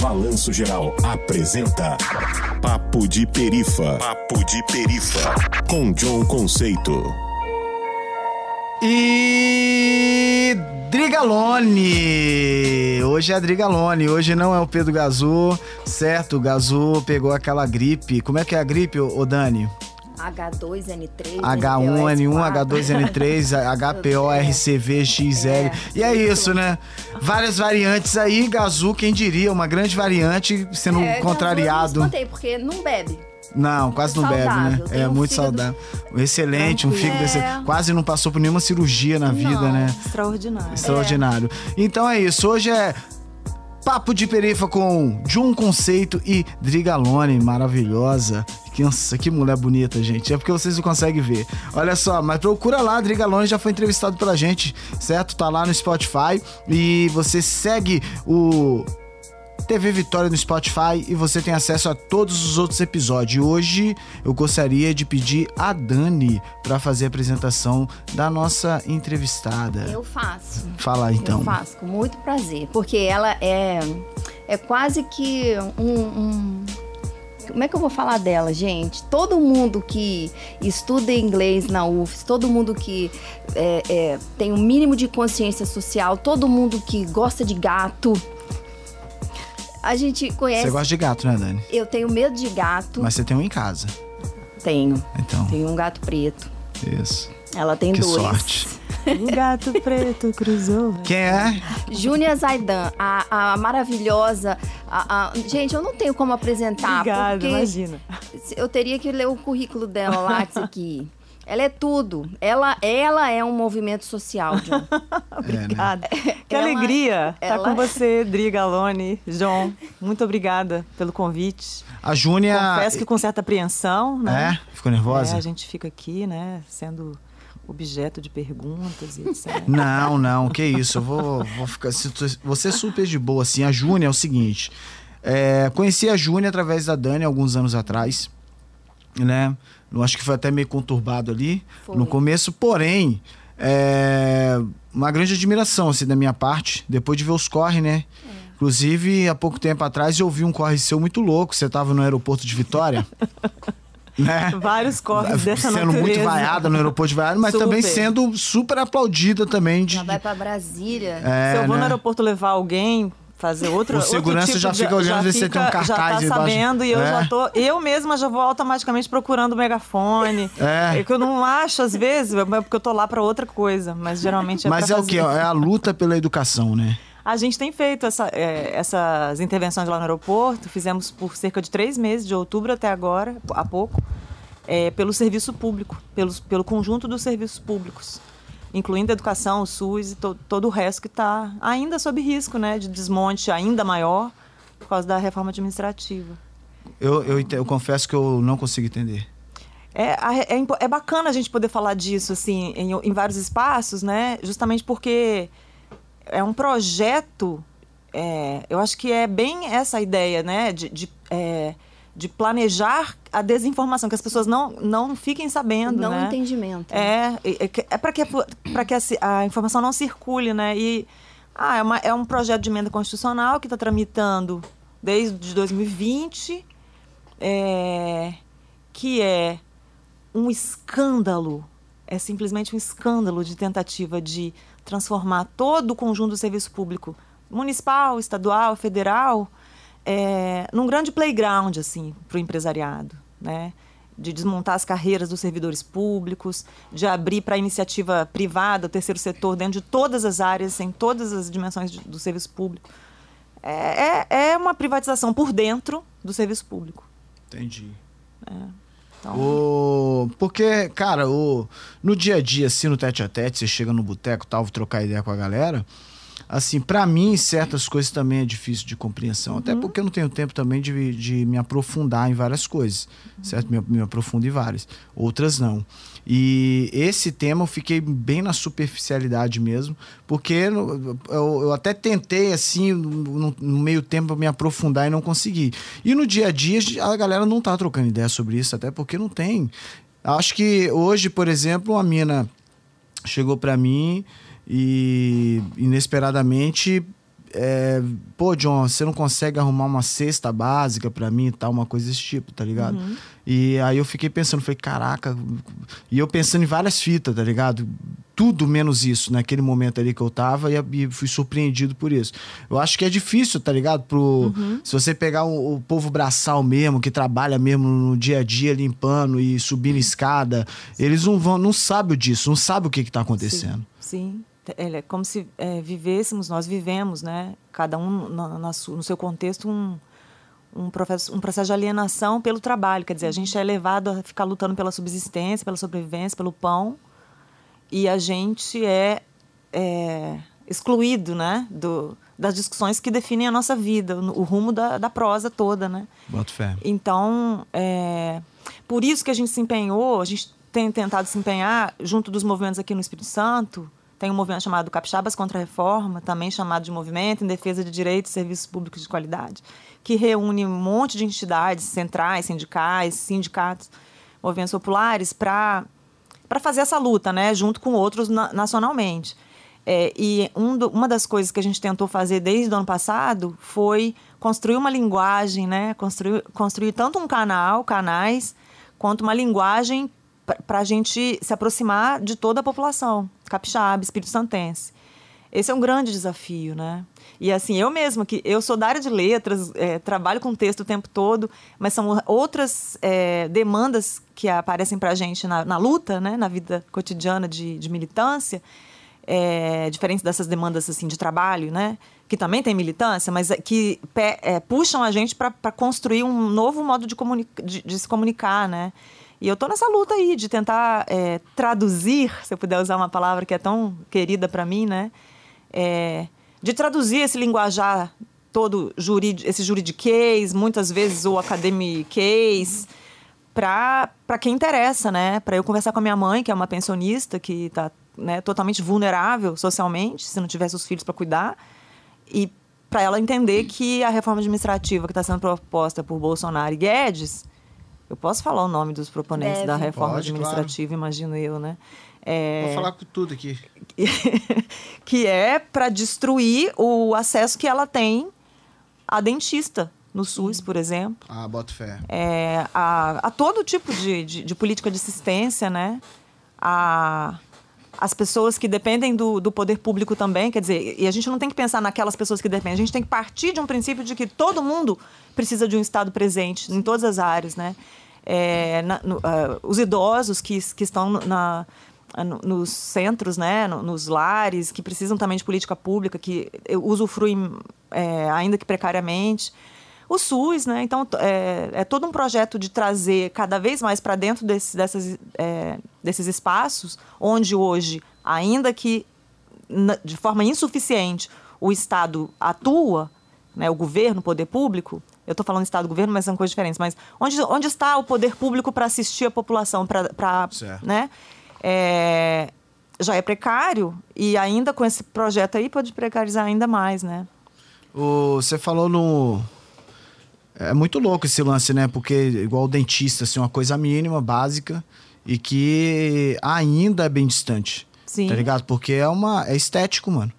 Balanço Geral apresenta Papo de Perifa. Papo de Perifa. Com John Conceito. E Drigalone! Hoje é a Drigalone, hoje não é o Pedro Gazu, certo? O Gazu pegou aquela gripe. Como é que é a gripe, ô Dani? H2N3, H1N1, H2N3, HPORCV, XL. É, e é isso. né? Várias variantes aí, Gazu, quem diria, uma grande variante sendo É, contrariado. Eu me espantei, porque não bebe. Não, quase não bebe, né? Saudável, tem É um muito fígado saudável. Excelente, um tranquilo. fígado É. excelente. Quase não passou por nenhuma cirurgia na vida, Não. né? Extraordinário. Extraordinário. Então é isso. Hoje é Papo de Perifa com John Conceito e Drigalone, maravilhosa. Que, nossa, que mulher bonita, gente. É porque vocês não conseguem ver. Olha só, mas procura lá, Drigalone já foi entrevistado pela gente, certo? Tá lá no Spotify e você segue o TV Vitória no Spotify e você tem acesso a todos os outros episódios. E Hoje eu gostaria de pedir a Dani para fazer a apresentação da nossa entrevistada. Eu faço. Fala então. Eu faço com muito prazer. Porque ela é, é quase que um, um- Como é que eu vou falar dela, gente? Todo mundo que estuda inglês na UFS, todo mundo que é, é, tem um mínimo de consciência social, todo mundo que gosta de gato. A gente conhece. Você gosta de gato, né, Dani? Eu tenho medo de gato. Mas você tem um em casa. Tenho. Então, Tenho um gato preto. isso. Ela tem Que dois. sorte. Um gato preto cruzou. Quem é? Júnia Zaidan, a, a maravilhosa. a- a- gente, eu não tenho como apresentar. Obrigada, imagina. Eu teria que ler o currículo dela lá, isso aqui. Ela é tudo. Ela, ela é um movimento social, John. Obrigada. Que Ela- alegria estar ela- com você, Dri Galone, João. Muito obrigada pelo convite. A Júnia. Confesso que com certa apreensão, né? É? Ficou nervosa? É, a gente fica aqui, né, sendo objeto de perguntas e etc. Não, não, que isso. Eu vou, vou ficar. Você é super de boa, assim. A Júnia é o seguinte. é, conheci a Júnia através da Dani alguns anos atrás, né? Eu acho que foi até meio conturbado ali Foi. no começo, porém, é, uma grande admiração, assim, da minha parte, depois de ver os corre, né? Inclusive, há pouco tempo atrás eu ouvi um corre seu muito louco. Você tava no aeroporto de Vitória, né? Vários corres dessa sendo natureza. muito vaiada no aeroporto de Vitória, mas Super. também sendo super aplaudida também de, Já vai pra Brasília. é, Se eu vou né? no aeroporto levar alguém, fazer outro O outro segurança tipo já de- fica olhando ver se você tem um cartaz Já tá embaixo. sabendo e eu É. já tô... Eu mesma já vou automaticamente procurando o megafone. É. que eu não acho, às vezes, é porque eu tô lá pra outra coisa. Mas geralmente é Mas pra é o fazer. que? É a luta pela educação, né? A gente tem feito essa- é, essas intervenções lá no aeroporto, fizemos por cerca de três meses, de outubro até agora, há pouco, é, pelo serviço público, pelos, pelo conjunto dos serviços públicos, incluindo a educação, o SUS e to- todo o resto que está ainda sob risco né, de desmonte ainda maior por causa da reforma administrativa. Eu, eu, eu confesso que eu não consigo entender. É, é, impo- é bacana a gente poder falar disso assim em, em vários espaços, né? Justamente porque é um projeto. é, eu acho que é bem essa ideia, né? De, de, é, de planejar a desinformação, que as pessoas não, não fiquem sabendo. Não né? entendimento. É, é, é para que, pra que a, a informação não circule, né? E ah, é, uma- é um projeto de emenda constitucional que está tramitando desde 2020, é, que é um escândalo, é simplesmente um escândalo de tentativa de transformar todo o conjunto do serviço público municipal, estadual, federal, é, num grande playground assim para o empresariado, né? De desmontar as carreiras dos servidores públicos, de abrir para a iniciativa privada, o terceiro setor, dentro de todas as áreas, em todas as dimensões do serviço público. É, é, é uma privatização por dentro do serviço público. Entendi. Então, O... Porque, cara, o... no dia a dia, assim, no tete a tete, você chega no boteco tal, vou trocar ideia com a galera. Assim, pra mim, certas coisas também é difícil de compreensão. Até porque eu não tenho tempo também de, de me aprofundar em várias coisas, certo? Me, me aprofundo em várias. Outras não. E esse tema eu fiquei bem na superficialidade mesmo, porque eu, eu até tentei, assim, no, no meio tempo me aprofundar e não consegui. E no dia a dia a galera não tá trocando ideia sobre isso, até porque não tem. Acho que hoje, por exemplo, uma mina chegou pra mim e inesperadamente é, pô, John, você não consegue arrumar uma cesta básica pra mim e tal, uma coisa desse tipo, tá ligado? Uhum. E aí eu fiquei pensando, falei, caraca. E eu pensando em várias fitas, tá ligado? Tudo menos isso, naquele momento ali que eu tava, e, e fui surpreendido por isso. Eu acho que é difícil, tá ligado? Pro, Se você pegar o, o povo braçal mesmo, que trabalha mesmo no dia a dia limpando e subindo escada, eles não vão, não sabem disso, não sabem o que, que tá acontecendo. Sim. É como se é, vivêssemos, nós vivemos, né? Cada um su- no seu contexto um, um, processo, um processo de alienação pelo trabalho. Quer dizer, a gente é levado a ficar lutando pela subsistência, pela sobrevivência, pelo pão, e a gente é, é, excluído, né? Do, das discussões que definem a nossa vida, o, o rumo da, da prosa toda, né? Bota fé. Então, é, por isso que a gente se empenhou, a gente tem tentado se empenhar junto dos movimentos aqui no Espírito Santo. Tem um movimento chamado Capixabas contra a Reforma, também chamado de Movimento em Defesa de Direitos e Serviços Públicos de Qualidade, que reúne um monte de entidades centrais, sindicais, sindicatos, movimentos populares para fazer essa luta, né, junto com outros na- nacionalmente. É, e um do- uma das coisas que a gente tentou fazer desde o ano passado foi construir uma linguagem, né, construir, construir tanto um canal, canais, quanto uma linguagem para a gente se aproximar de toda a população capixaba, espírito santense. Esse é um grande desafio, né? E assim, eu mesma, que eu sou da área de letras, é, trabalho com texto o tempo todo, mas são outras é, demandas que aparecem para a gente na, na luta, né? na vida cotidiana de, de militância, é, diferentes dessas demandas assim de trabalho, né? que também tem militância, mas é, que é, puxam a gente para construir um novo modo de, de- de se comunicar, né? E eu estou nessa luta aí de tentar é, traduzir, se eu puder usar uma palavra que é tão querida para mim, né? É, de traduzir esse linguajar todo jurid, esse juridiquês, muitas vezes o academiquês, para quem interessa, né? Para eu conversar com a minha mãe, que é uma pensionista que está né, totalmente vulnerável socialmente, se não tivesse os filhos para cuidar, e para ela entender que a reforma administrativa que está sendo proposta por Bolsonaro e Guedes, eu posso falar o nome dos proponentes Deve. da reforma Pode, administrativa, imagino eu, né? É, Vou falar com tudo aqui. que é para destruir o acesso que ela tem a dentista no SUS, por exemplo, Ah, bota fé. é, a, a todo tipo de, de, de política de assistência, né? A, as pessoas que dependem do, do poder público também, quer dizer, e a gente não tem que pensar naquelas pessoas que dependem, a gente tem que partir de um princípio de que todo mundo precisa de um Estado presente em todas as áreas, né? É, na- no- ah, os idosos que, que estão na, no- nos centros, né, no- nos lares, que precisam também de política pública, que usufruem, é, ainda que precariamente. O SUS, né? Então, é, é todo um projeto de trazer cada vez mais para dentro desse, dessas, é, desses espaços, onde hoje, ainda que na- de forma insuficiente, o Estado atua, né, o governo, o poder público, eu estou falando Estado governo, mas são coisas diferentes, mas onde, onde está o poder público para assistir a população, para, Certo. né, é, já é precário e ainda com esse projeto aí pode precarizar ainda mais, né? O, você falou no. É muito louco esse lance, né? Porque, igual o dentista, assim, uma coisa mínima, básica, e que ainda é bem distante. Sim. Tá ligado? Porque é uma. É estético, mano.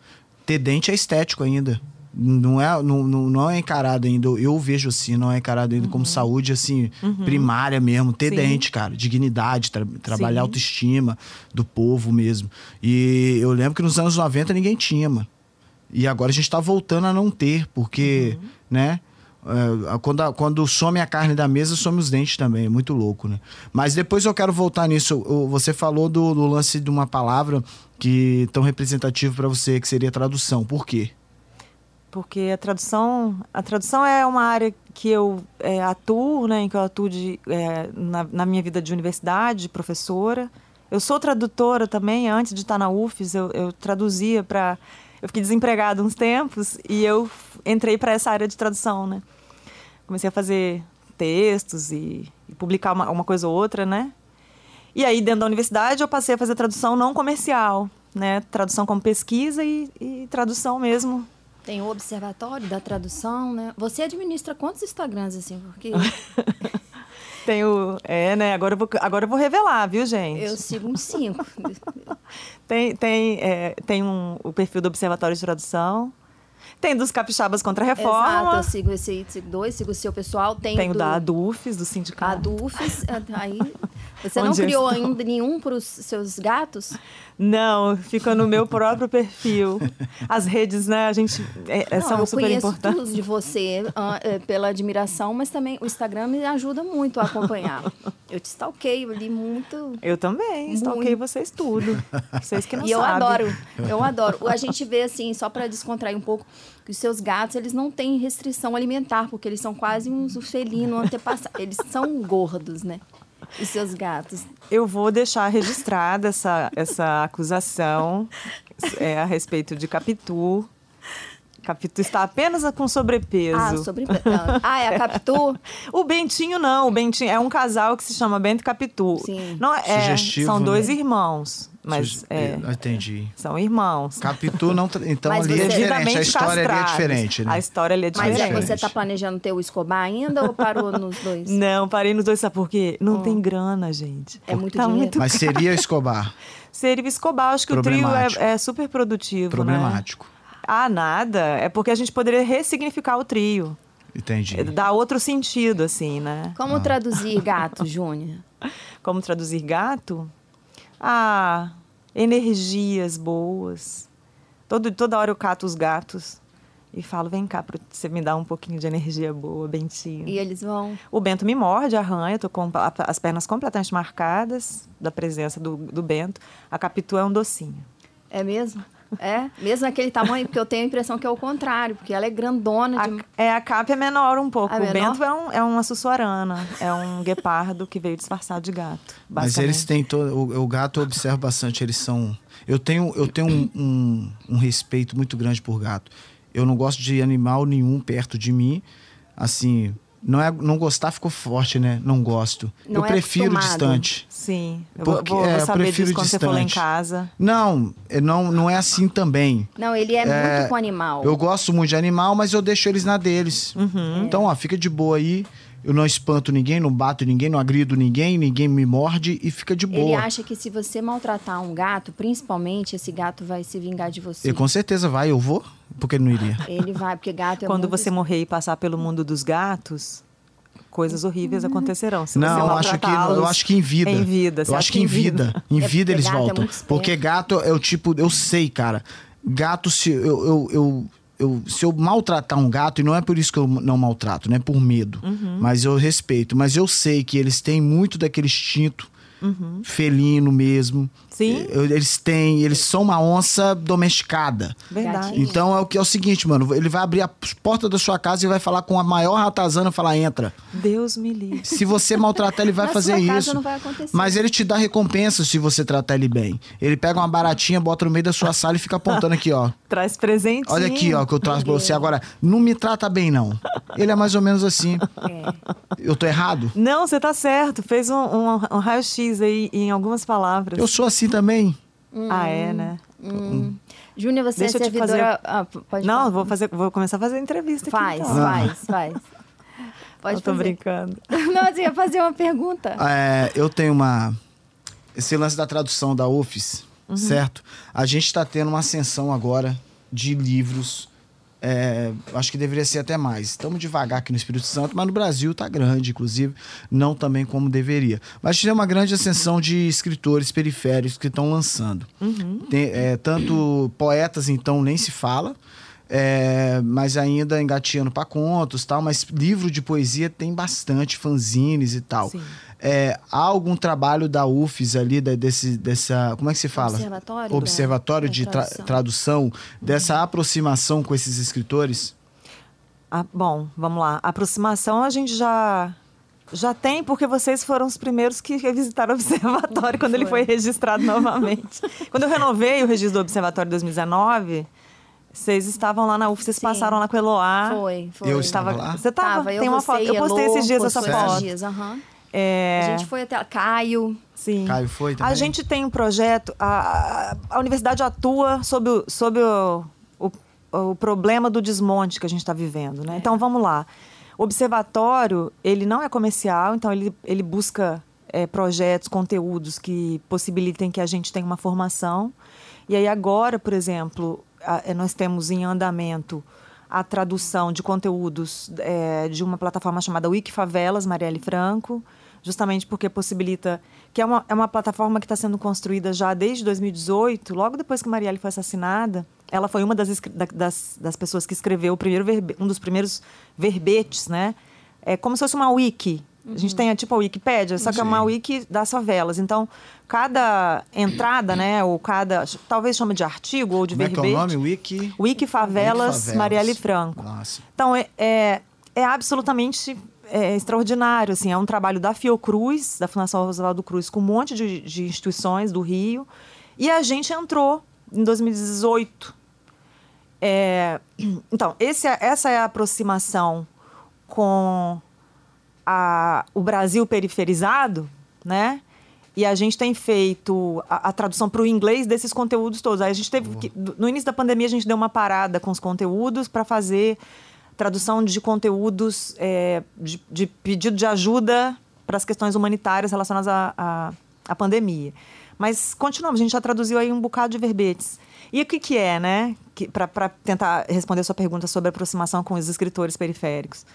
Ter dente é estético ainda. Não é, não, não, é encarado ainda. Eu vejo assim, não é encarado ainda como saúde, assim, primária mesmo. Ter Uhum. Sim. dente, cara. Dignidade, tra- trabalhar Sim. a autoestima do povo mesmo. E eu lembro que nos anos 90 ninguém tinha, mano. E agora a gente tá voltando a não ter, porque, Uhum. né? É, quando, quando some a carne da mesa, some os dentes também. É muito louco, né? Mas depois eu quero voltar nisso. Você falou do, do lance de uma palavra que tão representativo para você, que seria tradução. Por quê? Porque a tradução, a tradução é uma área que eu é, atuo, né, em que eu atuo de, é, na, na minha vida de universidade, de professora. Eu sou tradutora também, antes de estar na UFES, eu, eu traduzia para... Eu fiquei desempregada uns tempos e eu entrei para essa área de tradução, né? Comecei a fazer textos e, e publicar uma, uma coisa ou outra, né? E aí, dentro da universidade, eu passei a fazer tradução não comercial, né? Tradução como pesquisa e, e tradução mesmo Tem o Observatório da Tradução, né? Você administra quantos Instagrams, assim? Porque Tem o. É, né? Agora eu vou, agora eu vou revelar, viu, gente? eu sigo uns cinco. Tem, tem, é, tem um, o perfil do Observatório de Tradução. Tem dos capixabas contra a reforma. Exato, eu sigo esse sigo dois, sigo o seu pessoal. Tem, Tem o do, da Adufes, do sindicato. Adufes. Aí, você não criou ainda nenhum para os seus gatos? Não, fica no meu próprio perfil. As redes, né, a gente é, é, Não, são eu super conheço importantes. tudo de você é, pela admiração, mas também o Instagram me ajuda muito a acompanhar. eu te stalkeio ali muito. Eu também, Muito. vocês tudo. Vocês que não e eu sabem. adoro, eu adoro. A gente vê assim, só para descontrair um pouco, que os seus gatos, eles não têm restrição alimentar, porque eles são quase uns felinos antepassados. Eles são gordos, né? Os seus gatos. Eu vou deixar registrada essa, essa acusação é, a respeito de Capitu. Capitu está apenas com sobrepeso. Ah, sobre... ah, é a Capitu? O Bentinho não, o Bentinho é um casal que se chama Bento e Capitu. Sim. Não, é, Sugestivo, são dois né? irmãos, mas é, Entendi. são irmãos. Capitu não. Então Mas ali é diferente. A história ali é diferente, né? A história ali é Mas diferente. é, você diferente. tá planejando ter o Escobar ainda ou parou nos dois? Não, parei nos dois, sabe por quê? Não tem grana, gente. É muito tá dinheiro. muito Mas seria Escobar. Seria Escobar, acho que o trio é, é super produtivo, né? Problemático. Ah, nada. É porque a gente poderia ressignificar o trio. Entendi. É, Dar outro sentido, assim, né? Como Ah. traduzir gato, Júnior? Como traduzir gato? Ah, energias boas. Todo, toda hora eu cato os gatos e falo, vem cá, pra você me dar um pouquinho de energia boa, Bentinho. E eles vão. O Bento me morde, arranha, tô com a- as pernas completamente marcadas da presença do, do Bento. A Capitu é um docinho. É mesmo? É? Mesmo aquele tamanho? Porque eu tenho a impressão que é o contrário, porque ela é grandona A, de. é, a capa é menor um pouco. Ah, o menor? Bento é, um, é uma sussuarana, é um guepardo que veio disfarçado de gato. Mas eles têm todo. O, o gato eu observo bastante, eles são. Eu tenho, eu tenho um, um, um respeito muito grande por gato. Eu não gosto de animal nenhum perto de mim. Assim, não é não gostar ficou forte, né? Não gosto. Não eu é prefiro acostumado. distante. Sim, eu Porque- vou, vou é, eu saber prefiro disso quando você for lá em distante. casa. Não, não, não é assim também. Não, ele é, É, muito com animal. Eu gosto muito de animal, mas eu deixo eles na deles. Uhum. Então, ó, fica de boa aí. Eu não espanto ninguém, não bato ninguém, não agrido ninguém, ninguém me morde e fica de Ele boa. acha que se você maltratar um gato, principalmente, esse gato vai se vingar de você. E com certeza vai, eu vou, porque ele não iria. Ele vai, porque gato é Quando muito... você morrer e passar pelo mundo dos gatos, coisas horríveis acontecerão. Se não, você eu acho que eu acho que em vida. Em vida. Eu você acho que em vida. Em É vida eles gato é voltam. muito esperto. porque gato é o tipo, eu sei, cara. Gato se eu, eu, eu, eu- se eu maltratar um gato, e não é por isso que eu não maltrato, não é por medo, Uhum. mas eu respeito, mas eu sei que eles têm muito daquele instinto felino mesmo. Sim. Eles têm, eles são uma onça domesticada. Verdade. Então é o que é o seguinte, mano, ele vai abrir a porta da sua casa e vai falar com a maior ratazana e falar entra. Deus me livre. Se você maltratar, ele vai Na fazer sua casa isso. não vai acontecer. Mas ele te dá recompensa se você tratar ele bem. Ele pega uma baratinha, bota no meio da sua sala e fica apontando aqui, ó. Traz presente. Olha aqui, ó, que eu trago pra você. Agora, não me trata bem, não. Ele é mais ou menos assim. É. Eu tô errado? Não, você tá certo. Fez um, um, um raio-x aí em algumas palavras. Eu sou assim também. Ah, é, né? Júnior, você Deixa eu é te servidora... Ah, p- pode Não, falar. vou, fazer, vou começar a fazer entrevista aqui. Faz, então. faz, faz. Pode Eu tô fazer. brincando. Não, você ia fazer uma pergunta. É, eu tenho uma. Esse lance da tradução da UFES, certo? A gente está tendo uma ascensão agora de livros. É, acho que deveria ser até mais. Estamos devagar aqui no Espírito Santo, mas no Brasil está grande, inclusive, não também como deveria. Mas tem uma grande ascensão de escritores periféricos que estão lançando. Tem, é, tanto poetas, então, nem se fala. é, mas ainda engateando para contos tal, mas livro de poesia tem bastante, fanzines e tal. Sim. É, há algum trabalho da UFES ali, da- desse, dessa. Como é que se fala? Observatório da- Observatório da de tra- tradução. tradução, dessa aproximação com esses escritores? Ah, bom, vamos lá. Aproximação a gente já já tem, porque vocês foram os primeiros que visitaram o observatório quando ele Foi. registrado novamente. quando eu renovei o registro do observatório em 2019, vocês estavam lá na UF, vocês Sim. passaram lá com o Eloá. Foi, foi. Eu estava lá? Você tava? Tava, eu, tem uma foto. Eu postei Elô, esses dias essa foto. dias, aham. É, A gente foi até... Caio. Sim. Caio foi também? A gente tem um projeto, a, a- a universidade atua sob, o, sob o, o, o problema do desmonte que a gente está vivendo, né? Então vamos lá. O observatório, ele não é comercial, então ele, ele busca é, projetos, conteúdos que possibilitem que a gente tenha uma formação. E aí agora, por exemplo, a- é, nós temos em andamento a tradução de conteúdos é, de uma plataforma chamada Wikifavelas, Marielle Franco, justamente porque possibilita. que é uma, é uma plataforma que está sendo construída já desde 2018, logo depois que Marielle foi assassinada. Ela foi uma das, das, das pessoas que escreveu o primeiro verbe, um dos primeiros verbetes, né? É como se fosse uma wiki. A gente tem a, tipo a Wikipédia, só que é uma wiki das favelas. Então, cada entrada, né, ou cada, talvez chame de artigo ou de Como é verbete. que é o nome? Wiki? Wiki Favelas, Wiki Favelas. Marielle Franco. Nossa. Então, é, é, é absolutamente é, extraordinário. Assim, é um trabalho da Fiocruz, da Fundação Oswaldo Cruz, com um monte de, de instituições do Rio. E a gente entrou em 2018. É, então, esse, é- essa é a aproximação com a- o Brasil periferizado, né? E a gente tem feito a, a tradução para o inglês desses conteúdos todos. Aí a gente teve que, no início da pandemia a gente deu uma parada com os conteúdos para fazer tradução de conteúdos é, de, de pedido de ajuda para as questões humanitárias relacionadas à, à, pandemia. Mas continuamos, a gente já traduziu aí um bocado de verbetes. E o que, que é, né? Para tentar responder a sua pergunta sobre a aproximação com os escritores periféricos.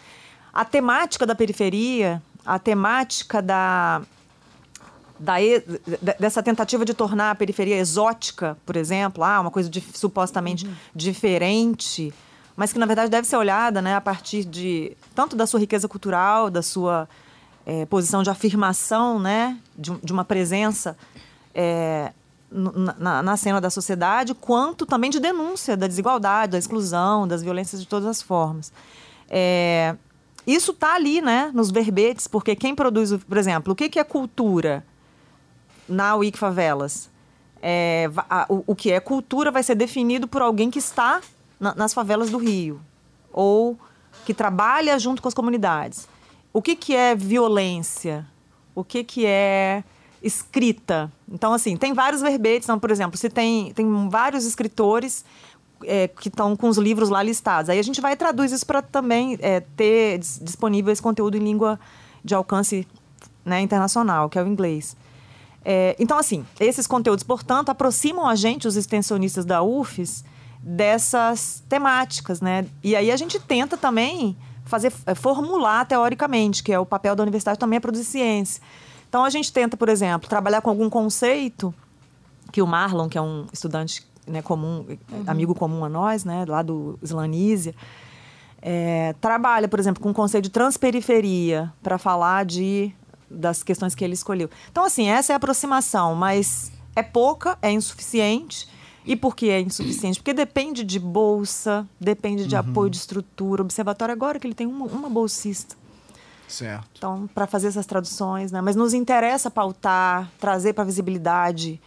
A temática da periferia, a temática da, da de- dessa tentativa de tornar a periferia exótica, por exemplo, ah, uma coisa de- supostamente diferente, mas que na verdade deve ser olhada né, a partir de tanto da sua riqueza cultural, da sua eh, posição de afirmação, né, de, de uma presença n- na, na cena da sociedade, quanto também de denúncia da desigualdade, da exclusão, das violências de todas as formas. É, isso está ali, né, nos verbetes, porque quem produz, por exemplo, o que, que é cultura na Wiki Favelas? É, a- o, o que é cultura vai ser definido por alguém que está na- nas favelas do Rio ou que trabalha junto com as comunidades. O que, que é violência? O que, que é escrita? Então, assim, tem vários verbetes. Então, por exemplo, se tem, tem vários escritores é, que estão com os livros lá listados. Aí a gente vai traduz isso para também é, ter dis- disponível esse conteúdo em língua de alcance né, internacional, que é o inglês. É, então, assim, esses conteúdos, portanto, aproximam a gente, os extensionistas da UFES, dessas temáticas, né? E aí a gente tenta também fazer, é, formular teoricamente, que é o papel da universidade também é produzir ciência. Então, a gente tenta, por exemplo, trabalhar com algum conceito que o Marlon, que é um estudante né, comum, amigo comum a nós, né, lá do Islanísia, é, trabalha, por exemplo, com o conceito de transperiferia para falar de das questões que ele escolheu. Então, assim, essa é a aproximação, mas é pouca, é insuficiente. E por que é insuficiente? Porque depende de bolsa, depende de apoio de estrutura. O observatório agora que ele tem uma, uma bolsista. Certo. Então, para fazer essas traduções, né? Mas nos interessa pautar, trazer para visibilidade.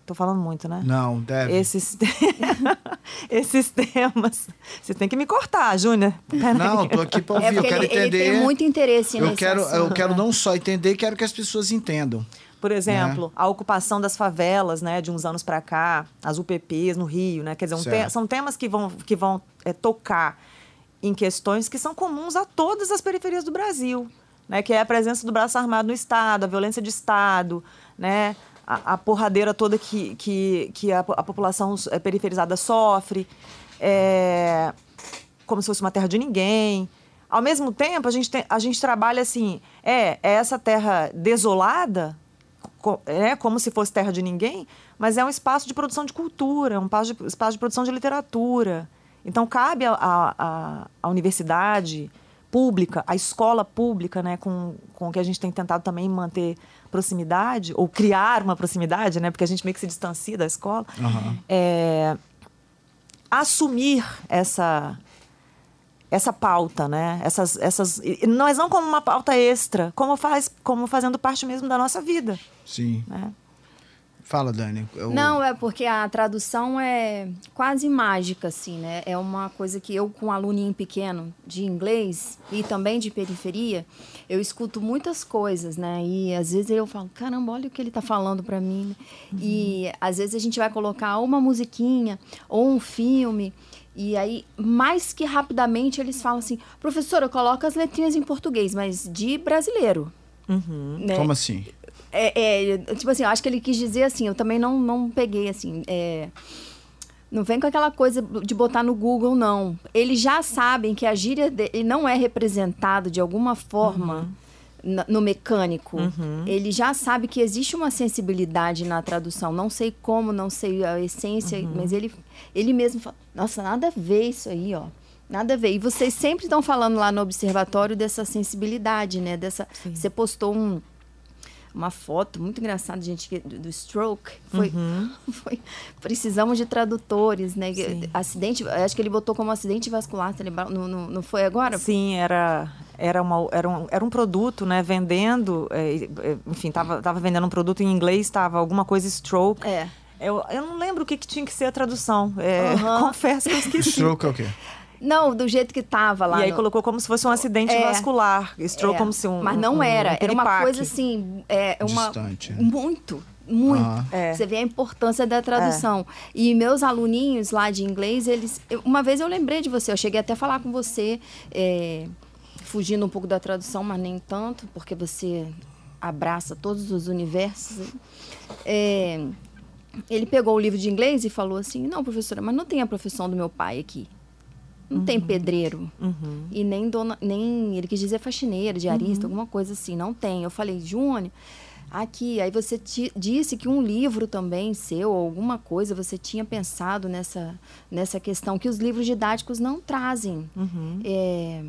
Estou falando muito, né? Não, deve. Esses, te- esses temas. Você tem que me cortar, Júnior. Não, tô aqui para É ouvir, eu porque quero ele, ele entender. tem muito interesse eu nesse quero, eu assunto, quero né? não só entender, quero que as pessoas entendam. Por exemplo, a ocupação das favelas, né, de uns anos para cá, as UPPs no Rio, né? Quer dizer, um te- são temas que vão, que vão é, tocar em questões que são comuns a todas as periferias do Brasil, né? Que é a presença do braço armado no Estado, a violência de Estado, né? A, a porradeira toda que, que, que a, a população é, periferizada sofre, é, como se fosse uma terra de ninguém. Ao mesmo tempo, a gente, tem- a gente trabalha assim, é, é essa terra desolada, é como se fosse terra de ninguém, mas é um espaço de produção de cultura, um espaço de, espaço de produção de literatura. Então, cabe à a, a, a universidade pública, a escola pública, né, com, com que a gente tem tentado também manter proximidade, ou criar uma proximidade, né, porque a gente meio que se distancia da escola, é, assumir essa essa pauta, né? Essas, essas, mas não como uma pauta extra, como faz, como fazendo parte mesmo da nossa vida, Sim. né? Fala, Dani. Eu- Não, é porque a tradução é quase mágica, assim, né? É uma coisa que eu, com um aluninho pequeno de inglês e também de periferia, eu escuto muitas coisas, né? E às vezes eu falo, caramba, olha o que ele tá falando para mim. né? E às vezes a gente vai colocar uma musiquinha ou um filme. E aí, mais que rapidamente, eles falam assim: professora, coloca as letrinhas em português, mas de brasileiro. né? Como assim? É, é, tipo assim, eu acho que ele quis dizer assim, eu também não, não peguei assim. é, Não vem com aquela coisa de botar no Google, não. Eles já sabem que a gíria dele não é representado de alguma forma na- no mecânico. Ele já sabe que existe uma sensibilidade na tradução. Não sei como, não sei a essência, mas ele, ele mesmo fala, nossa, nada a ver isso aí, ó. Nada a ver. E vocês sempre estão falando lá no observatório dessa sensibilidade, né? Dessa, você postou um, uma foto muito engraçada, gente, que- do, do stroke. Foi, foi- precisamos de tradutores, né? Sim. Acidente, acho que ele botou como acidente vascular cerebral. Não, não, não foi agora? Sim, era, era, uma, era, um, era um produto, né? Vendendo, é, é, enfim, tava, tava vendendo um produto em inglês, estava alguma coisa stroke. É. Eu, eu não lembro o que, que tinha que ser a tradução. é, Aham. Confesso que eu esqueci. Stroke é o quê? Não, do jeito que tava lá. E aí no- colocou como se fosse um acidente É. vascular. Stroke É, como se um. Mas não um- era. um era uma coisa assim. É, uma, Distante? Muito. Muito. Aham. É. Você vê a importância da tradução. E meus aluninhos lá de inglês, eles. eu- uma vez eu lembrei de você, eu cheguei até a falar com você, é, fugindo um pouco da tradução, mas nem tanto, porque você abraça todos os universos. É, ele pegou o livro de inglês e falou assim: Não, professora, mas não tem a profissão do meu pai aqui. Não tem pedreiro. Uhum. E nem dona, nem ele quis dizer faxineira, diarista, alguma coisa assim. Não tem. Eu falei, Júnior, aqui. Aí você ti- disse que um livro também seu, alguma coisa, você tinha pensado nessa, nessa questão que os livros didáticos não trazem. Uhum. É,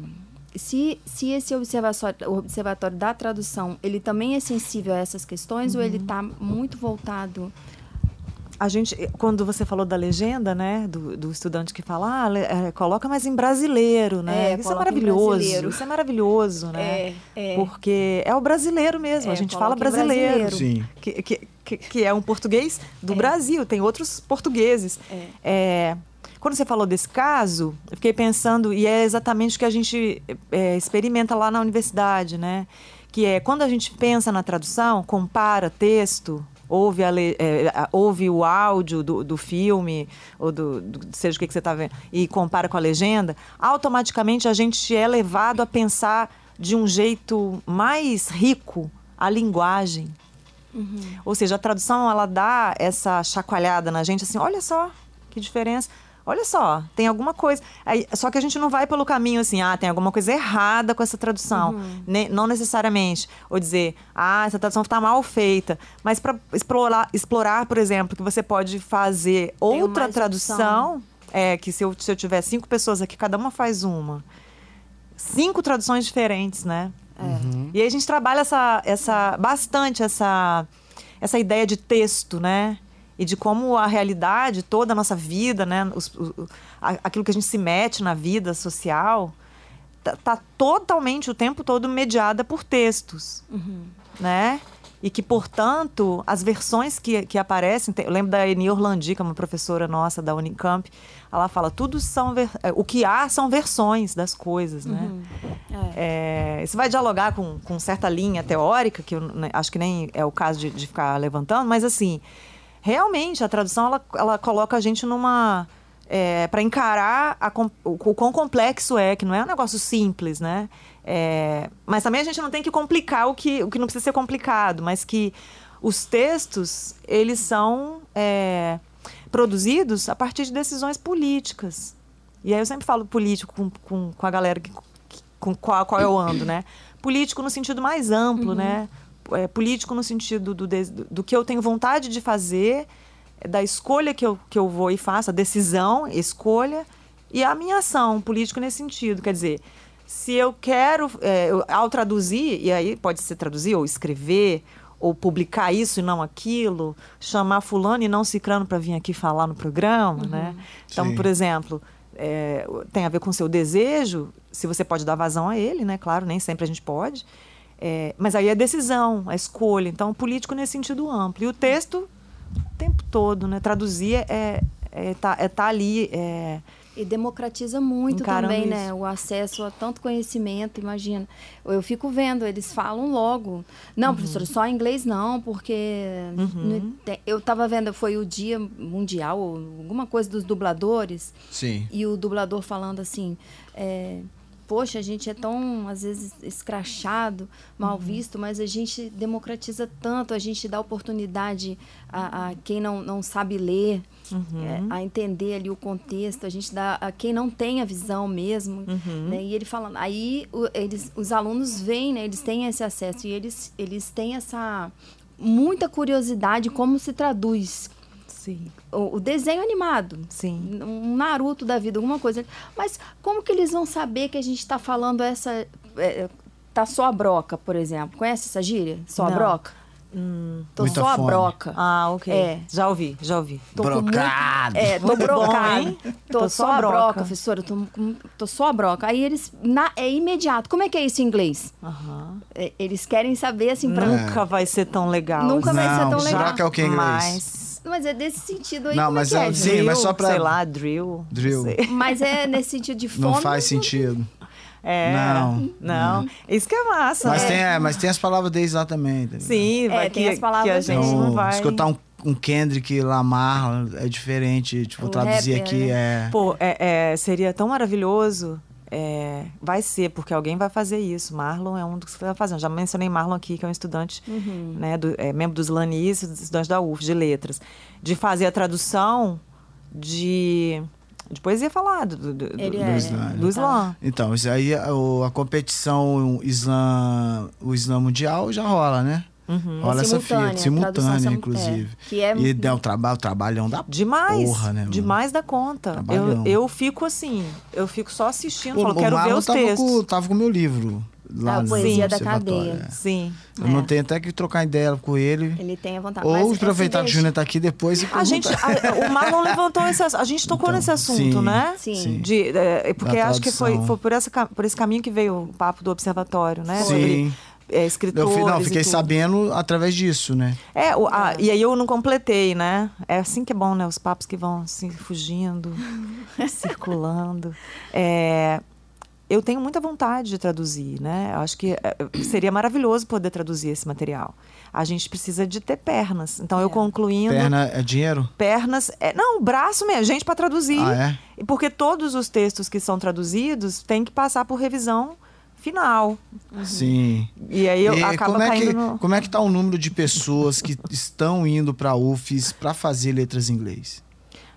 se, se esse observatório, o observatório da tradução, ele também é sensível a essas questões, ou ele Uhum. está muito voltado. A gente, quando você falou da legenda, né, do, do estudante que fala, ah, é, coloca mais em brasileiro, né? É, isso é maravilhoso. Isso é maravilhoso, né? É, é. Porque é o brasileiro mesmo. É, a gente fala brasileiro. brasileiro. Sim. Que, que, que, que é um português do É. Brasil. Tem outros portugueses. É. É, quando você falou desse caso, eu fiquei pensando, e é exatamente o que a gente é, experimenta lá na universidade, né? Que é quando a gente pensa na tradução, compara texto, ouve, a é, ouve o áudio do, do filme, ou do, do- seja o que, que você está vendo, e compara com a legenda, automaticamente a gente é levado a pensar de um jeito mais rico a linguagem. Ou seja, a tradução ela dá essa chacoalhada na gente assim, olha só que diferença. Olha só, tem alguma coisa. Aí, só que a gente não vai pelo caminho assim, ah, tem alguma coisa errada com essa tradução. Ne- não necessariamente. Ou dizer, ah, essa tradução está mal feita. Mas para explorar, explorar, por exemplo, que você pode fazer outra mais tradução. É, que se eu, se eu tiver cinco pessoas aqui, cada uma faz uma. Cinco traduções diferentes, né? E aí a gente trabalha essa, essa, bastante essa, essa ideia de texto, né? E de como a realidade, toda a nossa vida, né? Os- o- aquilo que a gente se mete na vida social, tá, tá totalmente o tempo todo mediada por textos, né? E que, portanto, as versões que, que aparecem... tem- eu lembro da Eni Orlandi, que é uma professora nossa da Unicamp, ela fala, tudo são... é, o que há são versões das coisas, né? É, isso vai dialogar com, com certa linha teórica, que eu né, acho que nem é o caso de, de ficar levantando, mas assim, realmente a tradução ela, ela coloca a gente numa. para encarar a o, o quão complexo é, que não é um negócio simples, né? É, mas também a gente não tem que complicar o que, o que não precisa ser complicado, mas que os textos, eles são é, produzidos a partir de decisões políticas. E aí eu sempre falo político com, com, com a galera que, com qual, qual eu ando, né? Político no sentido mais amplo, né? É, político no sentido do, do que eu tenho vontade de fazer, da escolha que eu, que eu vou e faço, a decisão, escolha, e a minha ação política nesse sentido. Quer dizer, se eu quero, é, eu- ao traduzir, e aí pode ser traduzir ou escrever, ou publicar isso e não aquilo, chamar fulano e não cicrano para vir aqui falar no programa, né? Então, Sim. por exemplo, é, tem a ver com o seu desejo, se você pode dar vazão a ele, né? Claro, nem sempre a gente pode. É, mas aí é decisão, a escolha. Então, político nesse sentido amplo. E o texto, o tempo todo, né? Traduzir é, é, tá, é tá ali. é, E democratiza muito Encarando também, né? isso. O acesso a tanto conhecimento, imagina. Eu fico vendo, eles falam logo. Não, professor, só inglês não, porque. tem- Eu tava vendo, foi o dia mundial, ou alguma coisa dos dubladores. Sim. E o dublador falando assim. é, poxa, a gente é tão, às vezes, escrachado, mal Uhum. visto, mas a gente democratiza tanto, a gente dá oportunidade a, a quem não, não sabe ler, Uhum. é, a entender ali o contexto, a gente dá a quem não tem a visão mesmo. Uhum. Né? E ele falando, aí o- eles, os alunos vêm, né? eles têm esse acesso e eles, eles têm essa muita curiosidade como se traduz Sim. o, o desenho animado. Sim. Um Naruto da vida, alguma coisa. Mas como que eles vão saber que a gente está falando essa. É, tá só a broca, por exemplo? Conhece essa gíria? Só a Não. broca? Tô Muita só a fome. broca. Ah, ok. É. Já ouvi, já ouvi. Tô com muito- Brocado. É, tô Muito bom? Tô, Tô só só a broca, broca. professora. Tô, com- tô só a broca. Aí eles. Na, é imediato. Como é que é isso em inglês? Aham. É, eles querem saber, assim, pra. Nunca vai ser tão legal. Nunca vai ser Não, tão legal. broca é o que em inglês? Mas. Mas é desse sentido aí. Não, como mas é é- é, sim, drill, mas só pra- Sei lá, drill. Drill. sei. Mas é nesse sentido de fome. Não faz sentido. É. Não. Não. Isso que é massa. Mas, é. tem, é, mas tem as palavras deles lá também. tá? Sim, É, vai tem que, as palavras que a gente deles. não Então, vai. escutar um, um Kendrick Lamar é diferente. Tipo, O traduzir rapper, aqui né? é. Pô, é, é, seria tão maravilhoso. É, vai ser, porque alguém vai fazer isso. Marlon é um dos que vai fazer. Já mencionei Marlon aqui, que é um estudante, Uhum. né, do, é, membro dos Lanis, dos estudantes da UF, de letras. De fazer a tradução de, de poesia falada, do, do, do, do é. Islã, do Islã. Então, isso aí, a, o- a competição Islã, o Islã Mundial já rola, né? Uhum. Rola essa Simultânea, fita, simultânea, simu- inclusive. é, que é- E dá um trabalho, trabalhão da Demais. porra, né? mano? demais da conta. Eu, Trabalhão. eu fico assim, eu fico só assistindo, Pô, falo, quero ver os tava textos. Com, tava com o meu livro lá A no Poesia da Cadeia. é. Sim. Eu É. não tenho até que trocar ideia com ele. Ele tem a vontade. Ou aproveitar assim, que o Júnior tá aqui depois e A gente, a- o Marlon levantou esse assunto. A gente tocou Então, nesse assunto, sim, né? Sim. De, é, porque Da acho que foi, foi por, essa, por esse caminho que veio o papo do observatório, né? Sim. Sobre é, Eu escritores. fi- não, e fiquei tudo. sabendo através disso, né? É, o- a- e aí eu não completei, né? É assim que é bom, né? Os papos que vão assim, fugindo, circulando. É, eu tenho muita vontade de traduzir, né? Eu acho que é, seria maravilhoso poder traduzir esse material. A gente precisa de ter pernas. Então, eu concluindo. Perna é dinheiro? Pernas. É, não, braço mesmo, gente para traduzir. Ah, é? E Porque todos os textos que são traduzidos têm que passar por revisão final. Sim. E aí eu E acaba como, é caindo que, no. como é que tá o número de pessoas que estão indo pra UFES pra fazer letras em inglês?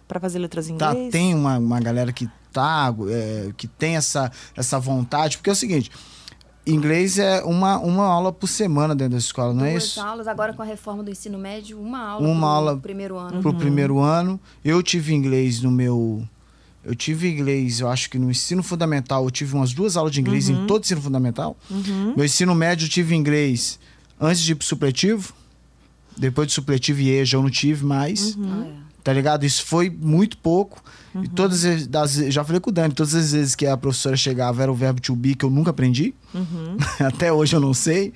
Para fazer letras em Tá, inglês. tem uma, uma galera que tá, é, que tem essa, essa vontade, porque é o seguinte, inglês é uma, uma aula por semana dentro da escola, não é duas isso? aulas, agora com a reforma do ensino médio, uma aula Uma pro aula primeiro ano. Uhum. Pro primeiro ano. Eu tive inglês no meu. Eu tive inglês, eu acho que no ensino fundamental, eu tive umas duas aulas de inglês Uhum. em todo o ensino fundamental. Meu ensino médio eu tive inglês antes de ir pro supletivo. Depois de supletivo e EJA eu não tive mais. Ah, é. Tá ligado? Isso foi muito pouco. E todas as já falei com o Dani, todas as vezes que a professora chegava era o verbo to be que eu nunca aprendi. Até hoje eu não sei.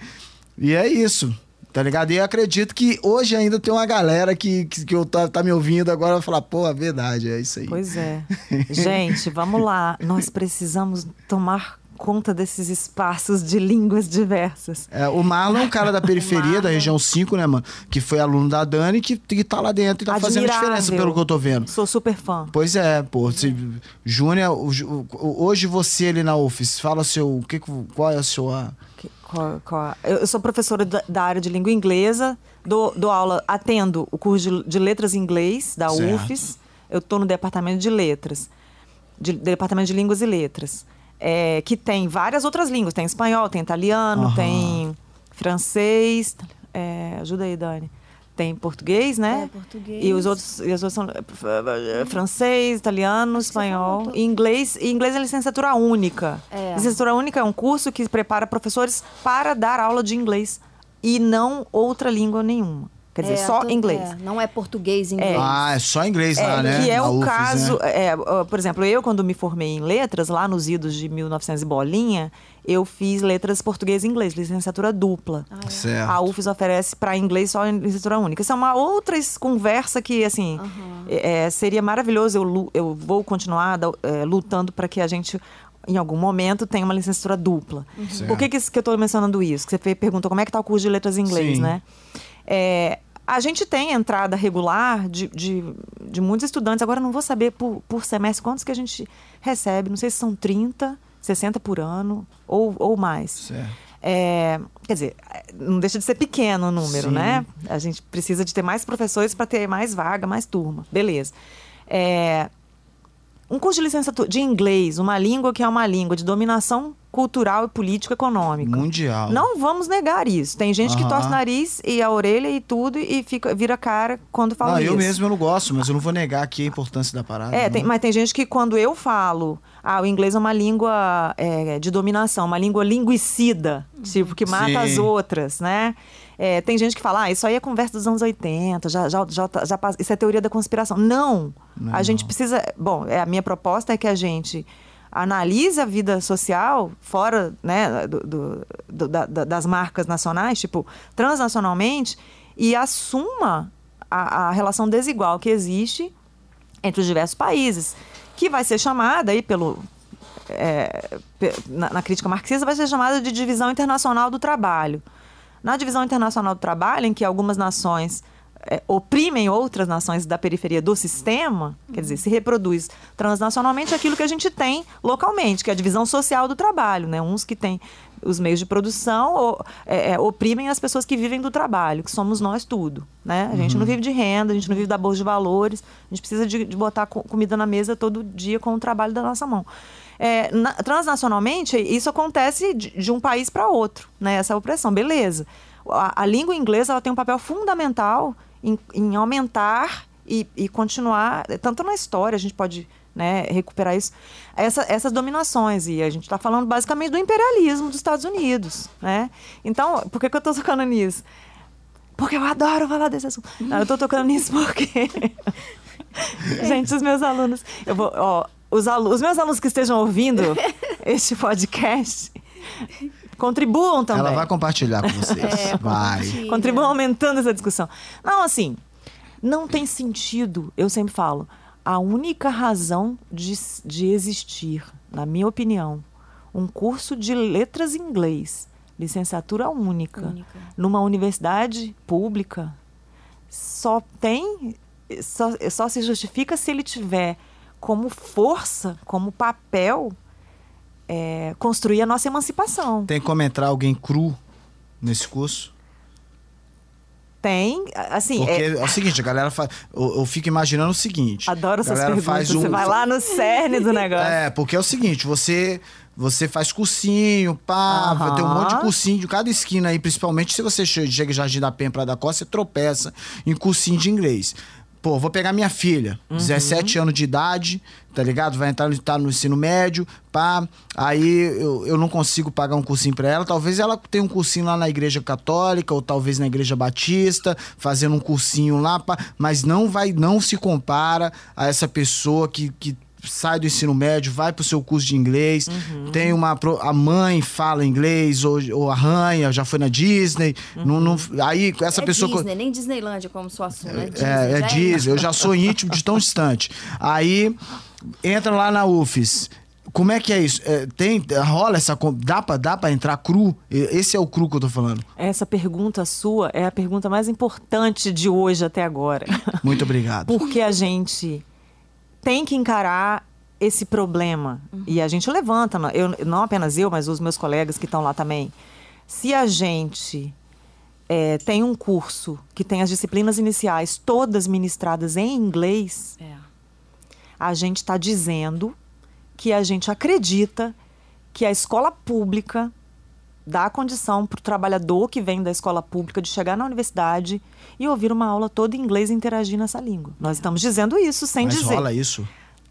E é isso. Tá ligado? E eu acredito que hoje ainda tem uma galera que, que, que eu tá, tá me ouvindo agora vai falar, pô, é verdade, é isso aí. Pois é. Gente, vamos lá. Nós precisamos tomar conta desses espaços de línguas diversas. É, o Marlon é um cara da periferia, da região 5, né, mano? Que foi aluno da Dani, que, que tá lá dentro e tá fazendo a diferença, Admirável. pelo que eu tô vendo. Sou super fã. Pois é, pô. Se, Júnior, hoje você ali na UFES, fala seu. O que, que- qual é a sua. Que- qual- qual- eu eu sou professora da, área de língua inglesa, dou, dou aula, atendo o curso de, de letras em inglês da Certo. UFES. Eu estou no departamento de letras, de, departamento de línguas e letras, é, que tem várias outras línguas. Tem espanhol, tem italiano, Aham. tem francês. é, ajuda aí, Dani. Tem português, né? É, português. E os outros, e os outros são eh, francês, italiano, espanhol. E inglês, e inglês é licenciatura única. É. Licenciatura única é um curso que prepara professores para dar aula de inglês e não outra língua nenhuma. Quer dizer, É, só tu- inglês. é, não é português e inglês. Ah, é só inglês lá, É, né? que é Na o UFES, caso, né? é, por exemplo, eu quando me formei em letras, lá nos idos de 1900 e bolinha, eu fiz letras português e inglês, licenciatura dupla. Ah, é. Certo. A UFES oferece para inglês só em licenciatura única. Isso é uma outra conversa que, assim, é, seria maravilhoso. Eu, eu vou continuar é, lutando para que a gente, em algum momento, tenha uma licenciatura dupla. Certo. Por que, que, eu estou mencionando isso? Que você perguntou como é que está o curso de letras em inglês, Sim. né? É, a gente tem entrada regular de, de, de muitos estudantes. Agora, não vou saber por, por semestre quantos que a gente recebe. Não sei se são 30, 60 por ano ou, ou mais. Certo. É, quer dizer, não deixa de ser pequeno o número, Sim. né? A gente precisa de ter mais professores para ter mais vaga, mais turma. Beleza. É, um curso de licenciatura de inglês, uma língua que é uma língua de dominação cultural e político-econômica. Mundial. Não vamos negar isso. Tem gente que torce o nariz e a orelha e tudo e fica, vira cara quando fala Não, isso. eu mesmo eu não gosto, mas eu não vou negar aqui a importância da parada. É, tem- mas tem gente que quando eu falo, ah, o inglês é uma língua é, de dominação, uma língua linguicida, tipo, que mata Sim. as outras, né? É, tem gente que fala, ah, isso aí é conversa dos anos 80, já, já, já, tá- já isso é teoria da conspiração. Não! Não. A gente precisa. Bom, é, a minha proposta é que a gente analise a vida social fora né, do- do- do- da- da- das marcas nacionais, tipo, transnacionalmente, e assuma a, a relação desigual que existe entre os diversos países, que vai ser chamada aí pelo. é, na, na crítica marxista, vai ser chamada de divisão internacional do trabalho. Na divisão internacional do trabalho, em que algumas nações é, oprimem outras nações da periferia do sistema, quer dizer, se reproduz transnacionalmente aquilo que a gente tem localmente, que é a divisão social do trabalho, né? Uns que têm os meios de produção ou, é, é, oprimem as pessoas que vivem do trabalho, que somos nós tudo, né? A gente não vive de renda, a gente não vive da bolsa de valores, a gente precisa de, de botar co- comida na mesa todo dia com o trabalho da nossa mão. É, na- transnacionalmente, isso acontece de, de um país para outro, né? Essa opressão, beleza. A, a língua inglesa ela tem um papel fundamental em, em aumentar e, e continuar, tanto na história, a gente pode né, recuperar isso, essa- essas dominações. E a gente está falando basicamente do imperialismo dos Estados Unidos. Né? Então, por que, que eu estou tocando nisso? Porque eu adoro falar desse assunto. Não, eu estou tocando nisso porque. Gente, os meus alunos. Eu vou, ó, os, alu- os meus alunos que estejam ouvindo este podcast contribuam também. Ela vai compartilhar com vocês. É, vai. compartilha. Contribuam aumentando essa discussão. Não, assim, não tem sentido, eu sempre falo, a única razão de, de existir, na minha opinião, um curso de letras em inglês, licenciatura única, Única. numa universidade pública, só tem. Só, só se justifica se ele tiver como força, como papel, é, construir a nossa emancipação. Tem como entrar alguém cru nesse curso? Tem, assim, Porque é- é, o seguinte, a galera faz. Eu, eu fico imaginando o seguinte. Adoro essas perguntas. faz um- Você vai lá no cerne do negócio. É, porque é o seguinte, você você faz cursinho, pá, Aham. tem um monte de cursinho de cada esquina aí, principalmente se você che- chega em Jardim da Penha para da Costa, você tropeça em cursinho de inglês. Pô, vou pegar minha filha, Uhum. 17 anos de idade, tá ligado? Vai entrar no, tá no ensino médio, pá. Aí eu, eu não consigo pagar um cursinho pra ela. Talvez ela tenha um cursinho lá na igreja católica, ou talvez na igreja batista, fazendo um cursinho lá, pá. Mas não vai, não se compara a essa pessoa que, que sai do ensino médio, vai pro seu curso de inglês, Uhum. tem uma a mãe fala inglês ou, ou arranha, já foi na Disney, não, não- aí essa é pessoa co- Disney, nem Disneylândia como sua assunto, né? Disney, é, é já Disney, eu já sou íntimo de tão distante. Aí entra lá na UFES. Como é que é isso? É, tem, rola essa. com- Dá pra, dá pra entrar cru? Esse é o cru que eu tô falando. Essa pergunta sua é a pergunta mais importante de hoje até agora. Muito obrigado. Porque a gente tem que encarar esse problema. E a gente levanta, não- eu, não apenas eu, mas os meus colegas que estão lá também. Se a gente é, tem um curso que tem as disciplinas iniciais todas ministradas em inglês, É. a gente está dizendo que a gente acredita que a escola pública dá condição para o trabalhador que vem da escola pública de chegar na universidade e ouvir uma aula toda em inglês e interagir nessa língua. Nós estamos dizendo isso sem Mas dizer. rola isso?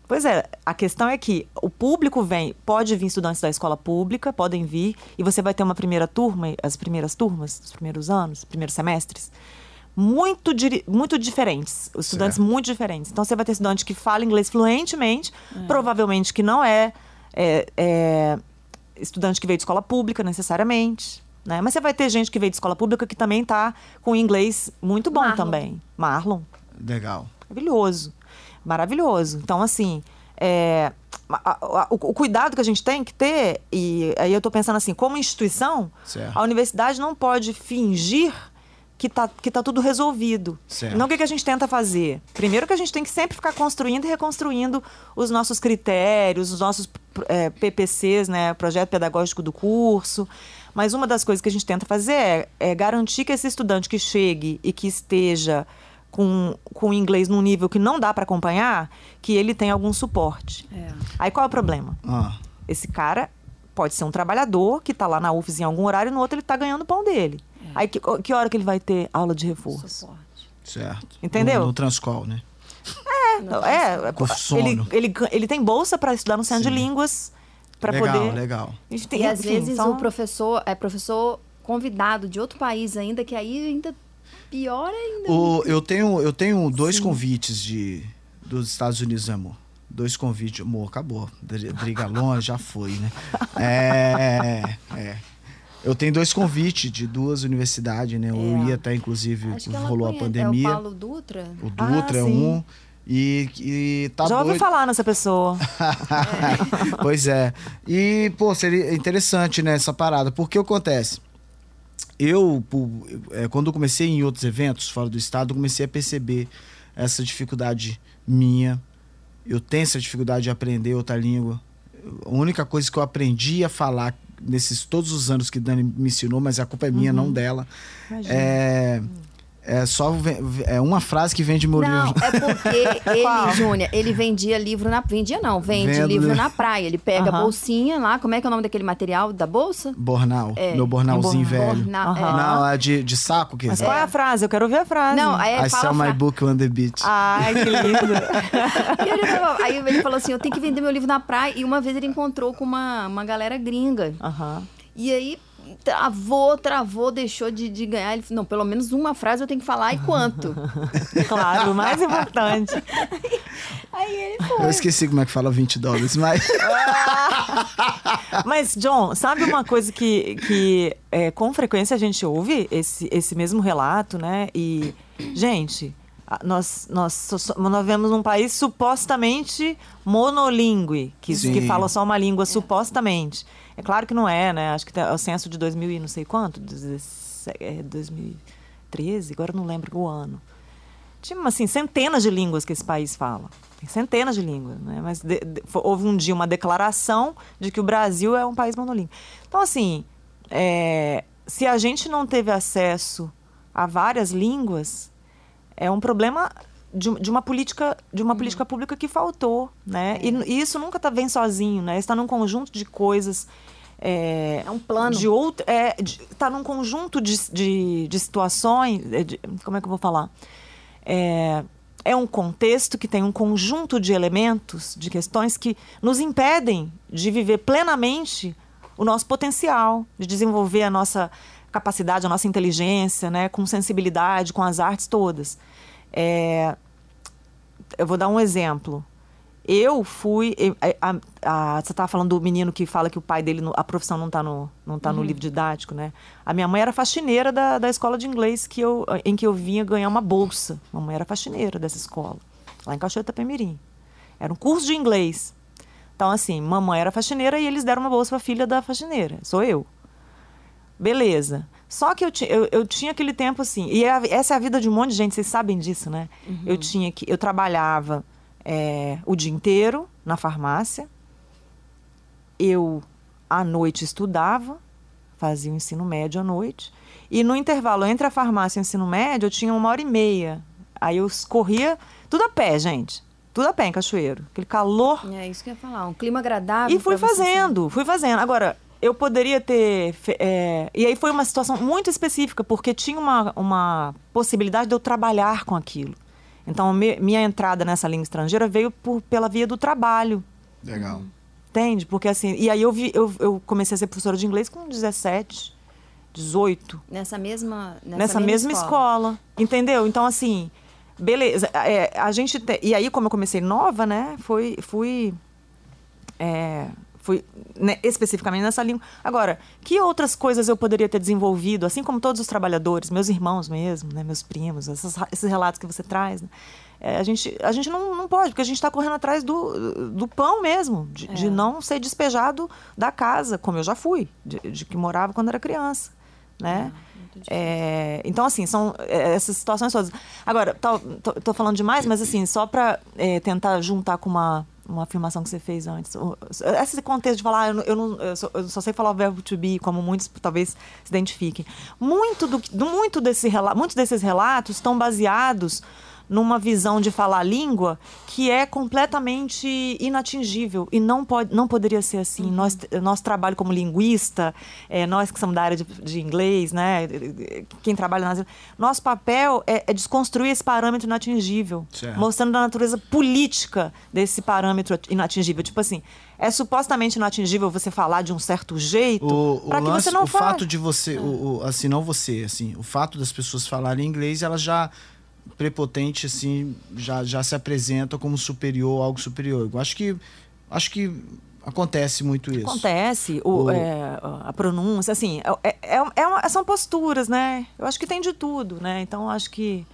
Pois é, a questão é que o público vem, pode vir estudantes da escola pública, podem vir, e você vai ter uma primeira turma, as primeiras turmas, os primeiros anos, os primeiros semestres, muito, muito diferentes, os estudantes Certo. muito diferentes. Então você vai ter estudante que fala inglês fluentemente, provavelmente que não é, é- é estudante que veio de escola pública necessariamente. Né? Mas você vai ter gente que veio de escola pública que também está com inglês muito bom Marlon. também. Marlon. Legal. Maravilhoso. Maravilhoso. Então, assim, é, a- a- o, o cuidado que a gente tem que ter, e aí eu estou pensando assim, como instituição, Certo. a universidade não pode fingir que tá, que tá tudo resolvido. Certo. Então, o que, que a gente tenta fazer? Primeiro que a gente tem que sempre ficar construindo e reconstruindo os nossos critérios, os nossos é, PPCs, né? Projeto Pedagógico do curso. Mas uma das coisas que a gente tenta fazer é, é garantir que esse estudante que chegue e que esteja com, com o inglês num nível que não dá para acompanhar, que ele tenha algum suporte. É. Aí qual é o problema? Ah, Esse cara pode ser um trabalhador que está lá na UFES em algum horário e no outro ele está ganhando o pão dele. Aí que, que hora que ele vai ter aula de reforço? Suporte. certo. Entendeu? No, no Transcol, né? Então, é, Com sono. ele, ele, ele tem bolsa para estudar no centro de Sim. línguas para legal, poder. legal. A gente tem- E às enfim, vezes são- o professor é professor convidado de outro país ainda, que aí ainda pior ainda. O, eu, tenho, eu tenho dois convites de, dos Estados Unidos, amor. Dois convites. Amor, acabou. Driga longe, já foi, né? É, é. Eu tenho dois convites de duas universidades, né? Eu É. ia até, inclusive, Acho que ela rolou a pandemia. É o Paulo Dutra? O Ah, Dutra é sim. um. E, e tá Já ouvi doido. falar nessa pessoa. pois é. E, pô, seria interessante, né, essa parada. Porque o que acontece? Eu, é, quando eu comecei em outros eventos fora do estado, eu comecei a perceber essa dificuldade minha. Eu tenho essa dificuldade de aprender outra língua. A única coisa que eu aprendi a falar nesses todos os anos que Dani me ensinou, mas a culpa é minha, não dela, Imagina. é, é só é uma frase que vem de meu Não, livro. é porque ele, Júnior, ele vendia livro na. Vendia não, vende Vendo, livro na praia. Ele pega a Aham. bolsinha lá, como é que é o nome daquele material da bolsa? Bornal. É, meu bornalzinho um velho. Borna- é. Aham. Não, é de, de saco que Mas qual é a frase? Eu quero ouvir a frase. Não, aí I sell a my book on the beach. Ai, que lindo. Ele falou- aí ele falou assim: eu tenho que vender meu livro na praia. E uma vez ele encontrou com uma, uma galera gringa. Aham. E aí travou, travou, deixou de, de ganhar. Ele falou, não, pelo menos uma frase eu tenho que falar e quanto? Claro, o mais importante. aí ele foi. Eu esqueci como é que fala 20 dólares, mas. Mas, John, sabe uma coisa que, que é, com frequência a gente ouve esse, esse mesmo relato, né? E, gente, nós, nós, nós vemos um país supostamente monolíngue, que, Sim. que fala só uma língua, supostamente. É claro que não é, né? Acho que é o censo de 2000 e não sei quanto, 17, é, 2013, agora não lembro o ano. Tinha, assim, centenas de línguas que esse país fala. Tem centenas de línguas, né? Mas de- de- houve um dia uma declaração de que o Brasil é um país monolíngue. Então, assim, é, se a gente não teve acesso a várias línguas, é um problema de, de uma política de uma política pública que faltou, né? E, e isso nunca tá vem sozinho, né? Está num conjunto de coisas. É, É um plano. De outro, é, está num conjunto de, de, de situações. é, de- como é que eu vou falar? É, é um contexto que tem um conjunto de elementos, de questões que nos impedem de viver plenamente o nosso potencial, de desenvolver a nossa capacidade, a nossa inteligência, né, com sensibilidade, com as artes todas. É, eu vou dar um exemplo. Eu fui. a- a- a- você estava falando do menino que fala que o pai dele, a profissão não está no, não tá no livro didático, né? A minha mãe era faxineira da, da escola de inglês que eu, em que eu vinha ganhar uma bolsa. Mamãe era faxineira dessa escola, lá em Cachoeira Itapemirim. Era um curso de inglês. Então, assim, mamãe era faxineira e eles deram uma bolsa para a filha da faxineira. Sou eu. Beleza. Só que eu, eu, eu tinha aquele tempo assim, e é a- essa é a vida de um monte de gente, vocês sabem disso, né? Eu tinha que. Eu trabalhava é, o dia inteiro na farmácia, eu à noite estudava, fazia o ensino médio à noite, e no intervalo entre a farmácia e o ensino médio eu tinha uma hora e meia. Aí eu corria tudo a pé, gente. Tudo a pé em Cachoeiro. Aquele calor É isso que eu ia falar, um clima agradável. e fui você fazendo, fui fazendo. Agora, eu poderia ter. é, e aí foi uma situação muito específica, porque tinha uma, uma possibilidade de eu trabalhar com aquilo. Então, me- minha entrada nessa língua estrangeira veio por, pela via do trabalho. Legal. Entende? Porque assim. E aí eu, vi, eu, eu comecei a ser professora de inglês com 17, 18 Nessa mesma, nessa nessa, mesma, escola. Entendeu? Então, assim, beleza. É, a gente. te- E aí, como eu comecei nova, né? Foi, fui. é, fui né, especificamente nessa língua. Agora, que outras coisas eu poderia ter desenvolvido, assim como todos os trabalhadores, meus irmãos mesmo, né, meus primos, essas esses relatos que você traz, né? É, a gente, a gente não, não pode, porque a gente está correndo atrás do, do pão mesmo, de, de não ser despejado da casa, como eu já fui, de, de que morava quando era criança, né? É, então, assim, são é, essas situações todas. Agora, tô, tô, tô falando demais, mas assim, só para é, tentar juntar com uma, uma afirmação que você fez antes. Esse contexto de falar, ah, eu, não- eu, não, eu, só, sei falar o verbo to be, como muitos talvez se identifiquem. Muito do, muito desse, muitos desses relatos estão baseados numa visão de falar a língua que é completamente inatingível e não pode não poderia ser assim nós nosso trabalho como linguista é, nós que somos da área de, de inglês né quem trabalha nas nosso papel é, é desconstruir esse parâmetro inatingível Certo. mostrando a natureza política desse parâmetro inatingível tipo assim é supostamente inatingível você falar de um certo jeito O, o para que lance, você não o fale. fato de você, o, o- assim, não você, assim, o fato das pessoas falarem inglês, elas já prepotente, assim, já, já se apresentam como superior, algo superior. Eu acho que, acho que acontece muito isso. Acontece, o, O- é, a pronúncia, assim, é, é, é são posturas, né? Eu acho que tem de tudo, né? Então, acho que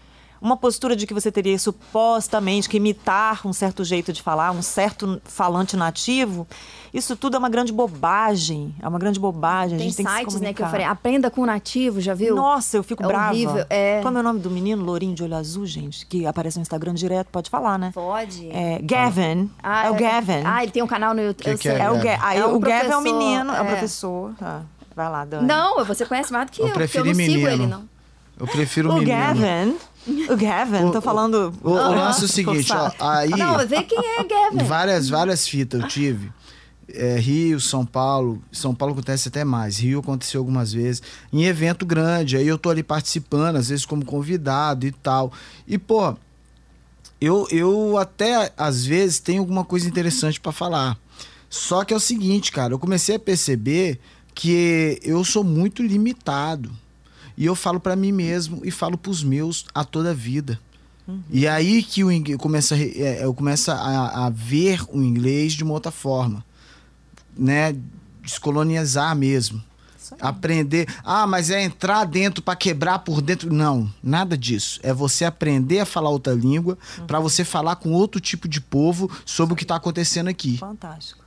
uma postura de que você teria supostamente que imitar um certo jeito de falar, um certo falante nativo, isso tudo é uma grande bobagem. É uma grande bobagem. a Tem gente tem que se sites, né, que eu falei, aprenda com o nativo, já viu? Nossa, eu fico É brava. horrível, é. Qual é o nome do menino, lourinho de olho azul, gente? Que aparece no Instagram direto, pode falar, né? Pode. É, Gavin. Ah, é o Gavin. Ah, ele tem um canal no YouTube. Que que é É o, Gavin? Ga aí, É um o Gavin é professor, menino, é um é. professor. Ah, vai lá, Dani. Não, você conhece mais do que Eu eu, porque eu não sigo menino. ele, não. Eu prefiro O menino. Gavin. O Gavin, O- tô falando. O, o lance é o seguinte, ó, aí Não, vê quem é Gavin. várias, várias fitas eu tive. É, Rio, São Paulo. São Paulo acontece até mais. Rio aconteceu algumas vezes. Em evento grande. Aí eu tô ali participando, às vezes como convidado e tal. E, pô, eu, eu até às vezes tenho alguma coisa interessante pra falar. Só que é o seguinte, cara, eu comecei a perceber que eu sou muito limitado. E eu falo pra mim mesmo e falo pros meus a toda a vida. E aí que o inglês começa é, eu começo a, a ver o inglês de uma outra forma, né? Descolonizar mesmo. Isso aí. Aprender. Ah, mas é entrar dentro pra quebrar por dentro. Não, nada disso. É você aprender a falar outra língua pra você falar com outro tipo de povo sobre o que tá acontecendo aqui. Fantástico.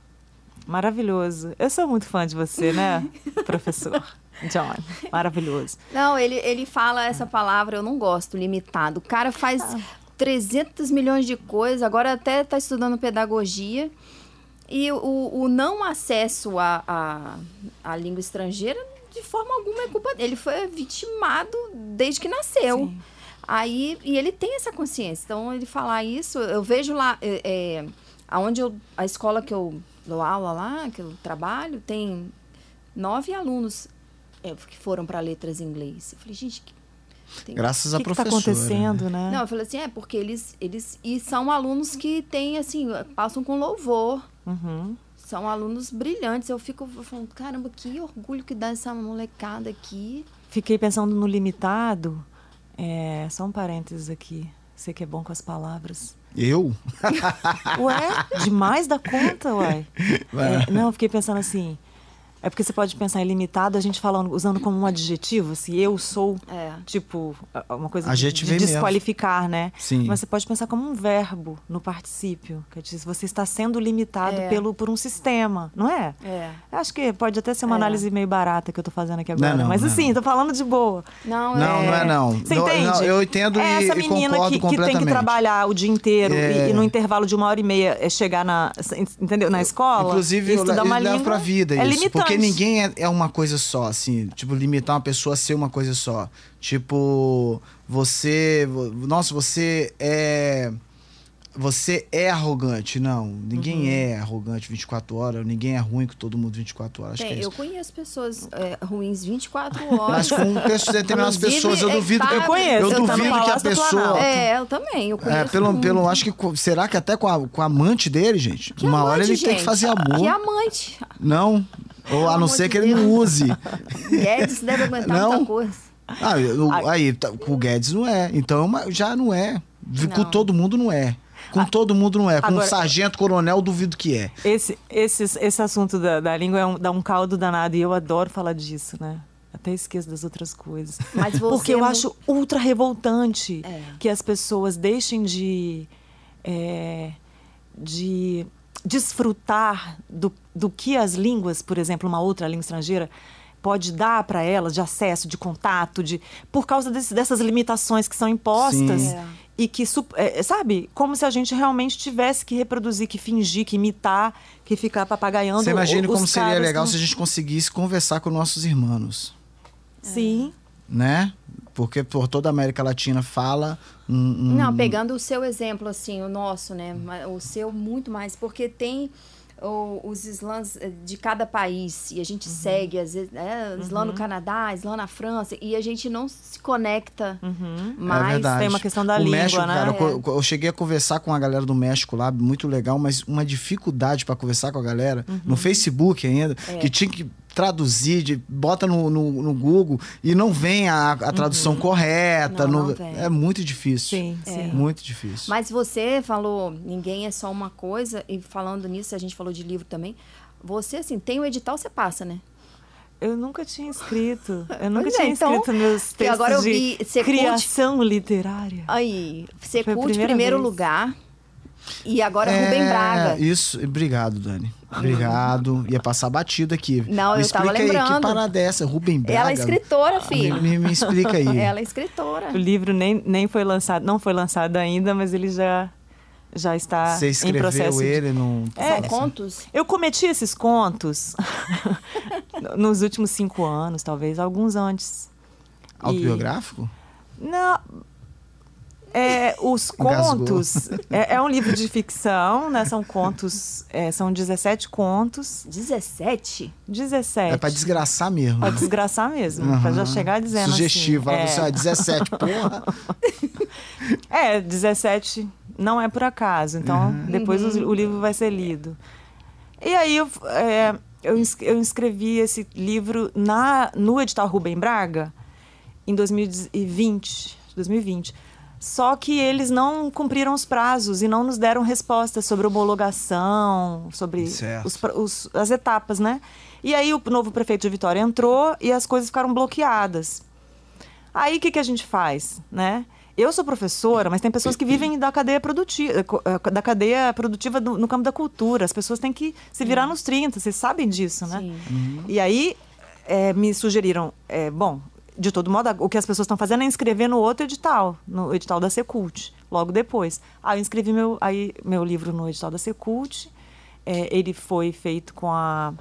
Maravilhoso. Eu sou muito fã de você, né, professor John? Maravilhoso. Não, ele, ele fala essa palavra, eu não gosto, limitado. O cara faz Ah. 300 milhões de coisas, agora até tá estudando pedagogia. E o, o não acesso à, à, à língua estrangeira, de forma alguma, é culpa dele. Ele foi vitimado desde que nasceu. Sim. Aí, e ele tem essa consciência. Então, ele falar isso, eu vejo lá, é, é, aonde eu, a escola que eu dou aula lá, que eu trabalho, tem nove alunos é, que foram para letras em inglês. Eu falei, gente, que, tem- Graças O à que, que tá professora. acontecendo, né? não, eu falei assim, é porque eles, eles e são alunos que têm assim, passam com louvor. Uhum. São alunos brilhantes. Eu fico falando, caramba, que orgulho que dá essa molecada aqui. Fiquei pensando no limitado. É, só um parênteses aqui. Você que é bom com as palavras. Eu? Ué, demais da conta, uai. É, não, eu fiquei pensando assim. É porque você pode pensar em limitado, a gente falando, usando como um adjetivo, se eu sou, É. tipo, a- uma coisa de, Adjetivo de mesmo. desqualificar, né? Sim. Mas você pode pensar como um verbo no particípio. Que diz, você está sendo limitado É. pelo, por um sistema, não é? É. Eu Acho que pode até ser uma É. análise meio barata que eu tô fazendo aqui Não, agora. não, mas não. assim, tô falando de boa. Não, Não, é... não é não. Você Não, entende? não, eu entendo é e- essa e menina concordo que, que tem que trabalhar o dia inteiro É. e, e no intervalo de uma hora e meia é chegar na, entendeu? na escola. Inclusive, e estudar uma língua, pra vida é isso. limitante. Porque ninguém é, é uma coisa só, assim. Tipo, limitar uma pessoa a ser uma coisa só. Tipo, você. vo- Nossa, você é. Você é arrogante. Não, ninguém Uhum. é arrogante 24 horas. Ninguém é ruim com todo mundo 24 horas. Que é eu conheço pessoas é, ruins 24 horas. Mas com determinadas pessoas, eu é duvido. Eu conheço, Eu eu duvido que a pessoa. Planalto. É, eu também. Eu conheço É, pelo, muito. pelo, acho que. Será que até com a, com a amante dele, gente? Que uma hora amante, ele tem que gente? fazer amor. Que amante. Não. Ou a não ser que ele não use. Guedes deve aguentar Não. muita coisa. Ah, eu- aí, tá, com o Guedes não é. Então é já não é. Com Não. todo mundo não é. Com todo mundo não é. Com Agora- um sargento, coronel, duvido que é. Esse, esse, esse assunto da, da língua é um- dá um caldo danado e eu adoro falar disso, né? Até esqueço das outras coisas. Mas você Porque eu não- acho ultra revoltante É. que as pessoas deixem de, é, de desfrutar do, do que as línguas, por exemplo, uma outra língua estrangeira, pode dar para elas de acesso, de contato, de por causa desse- dessas limitações que são impostas Sim. É. e que su- é, sabe, como se a gente realmente tivesse que reproduzir, que fingir, que imitar, que ficar papagaiando. Você imagina como seria legal que- se a gente conseguisse conversar com nossos irmãos, Sim. né? Porque por toda a América Latina fala um, um- Não, pegando o seu exemplo, assim, o nosso, né? O seu muito mais, porque tem o- os slams eh, de cada país e a gente segue, às vezes, é, Islã no Canadá, Islã na França, e a gente não se conecta É mais. verdade. tem uma questão da o língua, México, né? Cara, É. eu, eu cheguei a conversar com a galera do México lá, muito legal, mas uma dificuldade para conversar com a galera Uhum. no Facebook ainda, É. que tinha que traduzir, de, bota no, no, no Google e não vem a, a tradução correta. Uhum. Não, no- não vem. é muito difícil. Sim, sim. Muito difícil. Mas você falou, ninguém é só uma coisa, e falando nisso, a gente falou de livro também. Você, assim, tem o edital, você passa, né? Eu nunca tinha escrito. Eu nunca Pois é, tinha então, escrito meus textos agora eu de vi, curte- criação literária. Aí, você curte primeiro vez. lugar. E agora Rubem Braga. É, Isso, obrigado, Dani. Obrigado. Ia passar batido aqui. Não, me eu tava explica aí, lembrando. que parada é essa? Rubem Braga? Ela é escritora, Me, filho. me- me explica aí. Ela é escritora. O livro nem, nem foi lançado, não foi lançado ainda, mas ele já, já está Você em escreveu processo. de- ele num... São contos? Eu cometi esses contos nos últimos cinco anos, talvez, alguns antes. E- Autobiográfico? Não. É, os contos. É, é um livro de ficção, né? São contos. é, são 17 contos. 17? 17. É pra desgraçar mesmo. Pra desgraçar mesmo. Pra já chegar dizendo. Sugestivo. Assim, Ela assim, ó, 17, porra. É, 17 não é por acaso. Então, depois os- o livro vai ser lido. E aí, eu, é, eu, eu inscrevi esse livro na, no edital Rubem Braga em 2020. 2020. Só que eles não cumpriram os prazos e não nos deram respostas sobre homologação, sobre os os- as etapas, né? E aí o novo prefeito de Vitória entrou e as coisas ficaram bloqueadas. Aí o que, que a gente faz, né? Eu sou professora, mas tem pessoas que vivem da cadeia produtiva, da cadeia produtiva do- no campo da cultura. As pessoas têm que se virar nos 30, vocês sabem disso, né? Sim. E aí é, me sugeriram, é, bom, de todo modo, o que as pessoas estão fazendo é inscrever no outro edital, no edital da Secult, logo depois. Aí eu inscrevi meu, aí, meu livro no edital da Secult. É, ele foi feito com a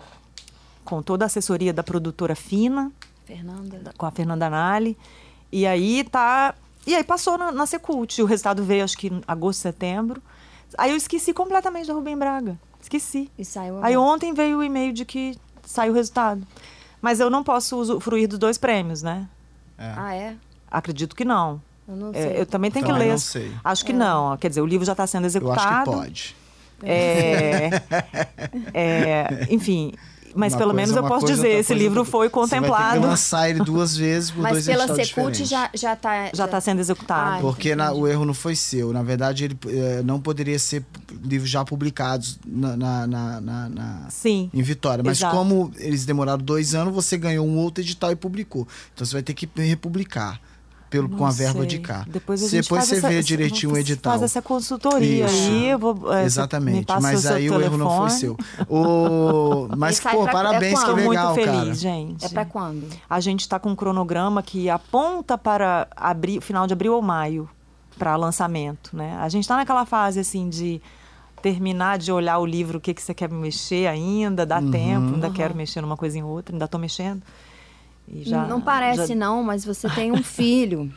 com toda a assessoria da produtora Fina, Fernanda. da- com a Fernanda Nali. E aí tá. E aí passou na, na Secult. O resultado veio acho que em agosto, setembro. Aí eu esqueci completamente da Rubem Braga. Esqueci. E saiu Aí agora. ontem veio o e-mail de que saiu o resultado. Mas eu não posso usufruir dos dois prêmios, né? Ah, é? Acredito que não. Eu não É, sei. eu também tenho Também que ler. não sei. Acho que não. Quer dizer, o livro já está sendo Eu executado. acho que pode. É, é, enfim, mas Uma pelo coisa menos é eu uma posso coisa, dizer, esse coisa é livro foi Você vai ter contemplado. que lançar ele duas vezes por Mas dois pela Secult já, já tá... Já está sendo executado. Ah, Porque na- o erro não foi seu. Na verdade, ele eh, não poderia ser livros já publicados na, na- na- na- na- Sim. em Vitória. Mas Exato. como eles demoraram dois anos, você ganhou um outro edital e publicou. Então você vai ter que republicar pelo, com a verba sei. de cá. Depois, a gente Depois faz você essa, vê essa- direitinho o edital. Faz essa consultoria Isso. aí. Eu vou, é, Exatamente. passa Mas o seu aí o erro não foi telefone. seu. O... Mas, pô, pra- é parabéns, que quando? Tô legal, muito feliz, cara. gente. É pra quando? A gente está com um cronograma que aponta para abril, final de abril ou maio para lançamento, né? A gente está naquela fase assim de terminar de olhar o livro, o que que você quer mexer ainda, dá tempo, ainda quero mexer numa coisa em outra, ainda estou mexendo. Já- não parece, já- não, mas você tem um filho.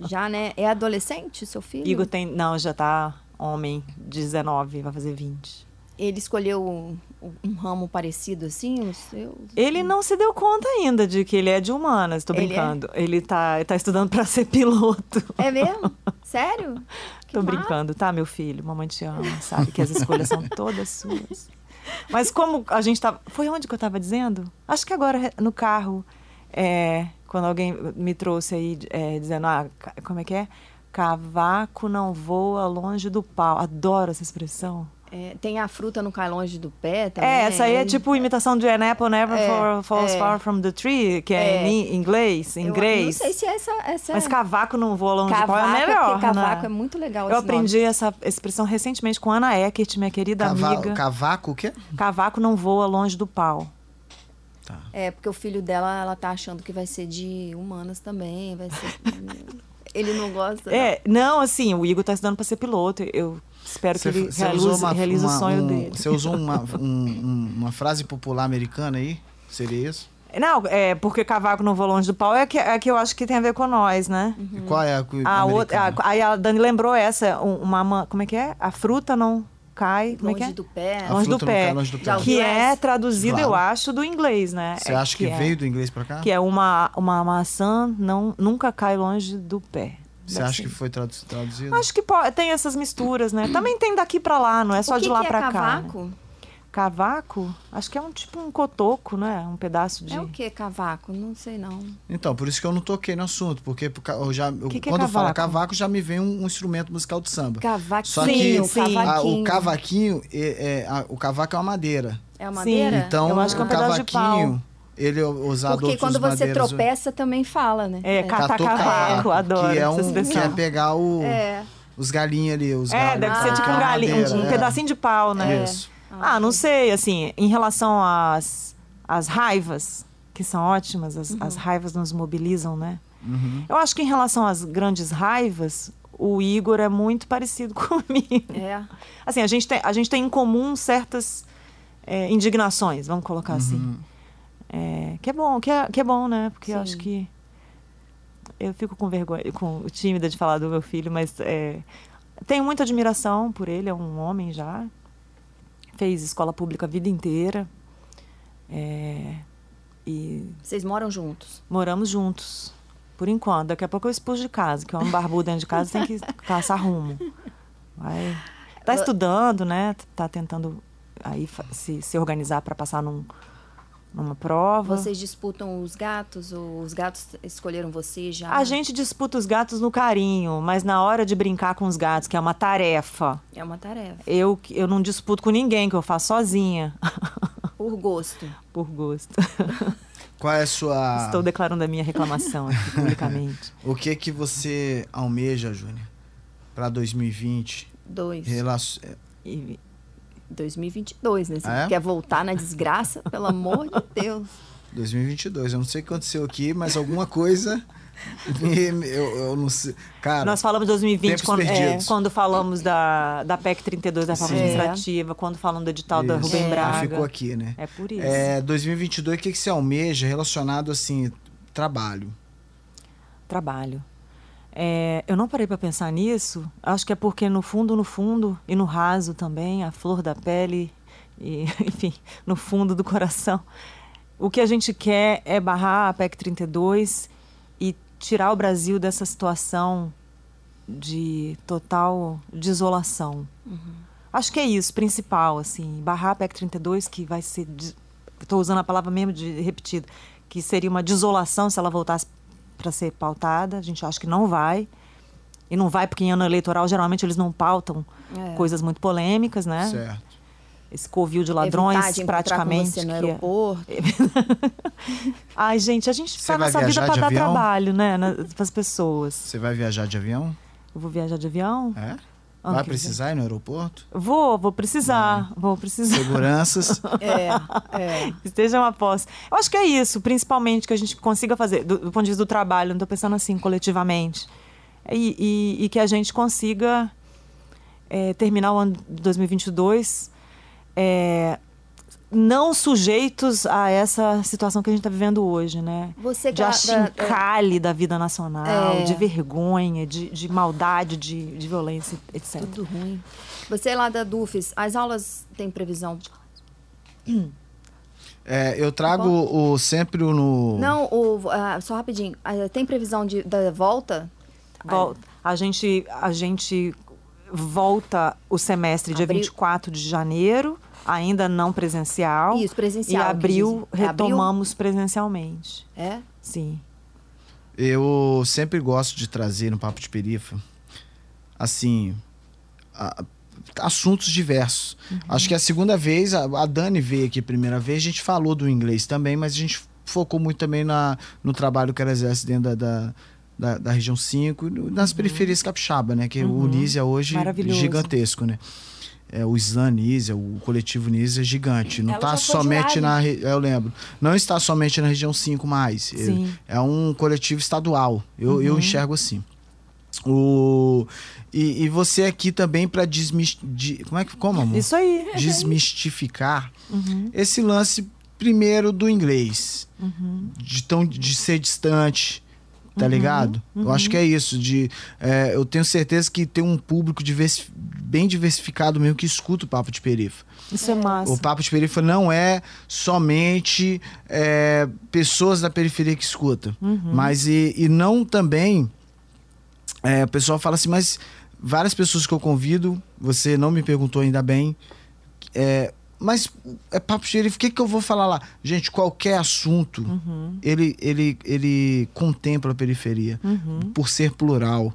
Já, né? É adolescente, seu filho? Igor tem, não, já tá homem, 19, vai fazer 20. Ele escolheu um, um ramo parecido assim, o seu? Ele não se deu conta ainda de que ele é de humanas, tô Ele é? brincando. Ele tá, ele tá estudando para ser piloto. É mesmo? Sério? Que Tô massa. brincando, tá, meu filho? Mamãe te ama, sabe que as escolhas são todas suas. Mas como a gente tava. Foi onde que eu tava dizendo? Acho que agora no carro, é, quando alguém me trouxe aí é, dizendo, ah, como é que é? Cavaco não voa longe do pau. Adoro essa expressão. É, tem a fruta não cai longe do pé também. É, essa aí é tipo imitação de An apple never É, falls é. far from the tree, que é, É. em inglês, em Eu inglês. Não sei se é essa. essa Mas cavaco não voa longe do pau é Cavaco, é melhor, porque cavaco né? é muito legal Eu esse nome. aprendi essa expressão recentemente com Ana Eckert, minha querida Cava- amiga. Cavaco, o quê? Cavaco não voa longe do pau. Tá. É, porque o filho dela, ela tá achando que vai ser de humanas também, vai ser... Ele não gosta, não. É, não, assim, o Igor tá estudando para ser piloto. Eu espero que ele realize, realize o sonho um- dele. Você usou uma, um- um- uma frase popular americana aí? Seria isso? Não, é porque cavaco não vou longe do pau é que, é que eu acho que tem a ver com nós, né? E qual é a, A outra, a- aí a Dani lembrou essa, um- uma, uma- como é que é? A fruta não cai, como é que Longe é? do pé. Longe do pé. cai longe do pé. Que é traduzido, Claro. eu acho, do inglês, né? Você acha que, é- veio do inglês pra cá? Que é uma, uma maçã não, nunca cai longe do pé. Você acha ser. que foi tradu- traduzido? Acho que po- tem essas misturas, né? Também tem daqui pra lá, não é só o que de lá que é pra cá. né? Cavaco? Acho que é um tipo um cotoco, né? Um pedaço de. É o que cavaco? Não sei não. Então, por isso que eu não toquei no assunto, porque eu já, eu- Que que é quando eu falo cavaco? já me vem um, um instrumento musical de samba. Cavaquinho, Só que sim. a- o cavaquinho, é, é- a- o cavaco é uma madeira. É a Sim. madeira? Então, Eu acho que é um o pedaço de cavaquinho, ele é usado Porque quando você madeiras, tropeça, também fala, né? É, ca- Catar cavaco, adoro Que é, um, que é pegar o, É. os galinhos ali, os É, galhos. deve ser tipo é um uma galinho, madeira, um, é. pedacinho de pau, né? Isso. Ah, não sei, assim, em relação às, às raivas, que são ótimas, as, as raivas nos mobilizam, né? Uhum. Eu acho que em relação às grandes raivas, o Igor é muito parecido comigo. É. Assim, a gente tem, a gente tem em comum certas é, indignações, vamos colocar assim. É, que é bom, que é, que é bom, né? Porque eu Sim. acho que. Eu fico com vergonha, com tímida de falar do meu filho, mas é, tenho muita admiração por ele, é um homem já. Fez escola pública a vida inteira. É, e Vocês moram juntos? moramos juntos. Por enquanto. Daqui a pouco eu expulso de casa, que o homem barbudo dentro de casa tem que caçar rumo. Vai. Tá estudando, né? Tá tentando aí se, se organizar para passar num, numa prova. Vocês disputam os gatos ou os gatos escolheram você já? A gente disputa os gatos no carinho, mas na hora de brincar com os gatos, que é uma tarefa, É uma tarefa. eu, eu não disputo com ninguém, que eu faço sozinha, Por gosto. por gosto. Qual é a sua... Estou declarando a minha reclamação aqui publicamente. O que que você almeja, Júnior, para 2020? Dois. Relacion... E 2022, né? Você Ah, é? quer voltar na desgraça? Pelo amor de Deus. 2022. Eu não sei o que aconteceu aqui, mas alguma coisa... eu, eu não sei. Cara, Nós falamos de 2020 Tempos quando, é, quando falamos da, da PEC 32 da reforma administrativa, quando falamos do edital da isso, Rubem É. Braga. ficou aqui, né? É por isso. É, 2022, o que, que você almeja relacionado, assim, trabalho? Trabalho. É, eu não parei para pensar nisso. Acho que é porque no fundo, no fundo e no raso também, a flor da pele e, enfim, no fundo do coração, o que a gente quer é barrar a PEC 32 e tirar o Brasil dessa situação de total desolação. Acho que é isso, principal, assim, barrar a PEC 32, que vai ser, estou usando a palavra mesmo de repetido, que seria uma desolação se ela voltasse para ser pautada. A gente acha que não vai. E não vai porque em ano eleitoral geralmente eles não pautam É. coisas muito polêmicas, né? Certo. Esse covil de ladrões, praticamente. Com você no que é-. Ai, gente, a gente tá vai nessa vida para dar avião? trabalho, né? Para as pessoas. Você vai viajar de avião? Eu vou viajar de avião? É? Vai que precisar ir no aeroporto? Vou, vou precisar. Vou precisar. Seguranças. É, é. Estejam a posse. Eu acho que é isso, principalmente, que a gente consiga fazer, do, do ponto de vista do trabalho, não estou pensando assim, coletivamente. E, e- e que a gente consiga é, terminar o ano de 2022 é, não sujeitos a essa situação que a gente está vivendo hoje, né? Você de da- da- achincalhe da vida nacional, É. de vergonha, de, de maldade, de, de violência, etc. Tudo ruim. Você lá da DUFES, as aulas têm previsão? É, eu trago o, sempre o no. Não, o, ah, só rapidinho. Ah, tem previsão de, da volta? Vol- A gente, a gente volta o semestre dia Abril. 24 de janeiro, ainda não presencial. Isso, presencial, E abril. É abril? retomamos presencialmente. É? Sim. Eu sempre gosto de trazer no Papo de Perifa, assim, a- assuntos diversos. Acho que é a segunda vez, a, a Dani veio aqui a primeira vez, a gente falou do inglês também, mas a gente focou muito também na, no trabalho que ela exerce dentro da, da, da- da região 5, e no- nas periferias capixaba, né? Que o Unísia hoje Maravilhoso. gigantesco, né? É, o Slan Nisa, o coletivo Nisa é gigante. Não está somente na. re- Eu lembro. Não está somente na região 5 mais. Sim. É um coletivo estadual. Eu, eu enxergo assim. O, e, e você aqui também para desmistificar. Como é que. Como, amor? Isso aí. desmistificar esse lance primeiro do inglês de tão de ser distante tá ligado? Eu acho que é isso de é, eu tenho certeza que tem um público diversi- bem diversificado mesmo que escuta o papo de perifa. Isso é massa. o papo de perifa não é somente é, pessoas da periferia que escuta mas e, e não também é, o pessoal fala assim, mas várias pessoas que eu convido, você não me perguntou ainda bem, é, mas é papo xerife, o que, que eu vou falar lá? Gente, qualquer assunto, ele, ele, ele contempla a periferia, por ser plural,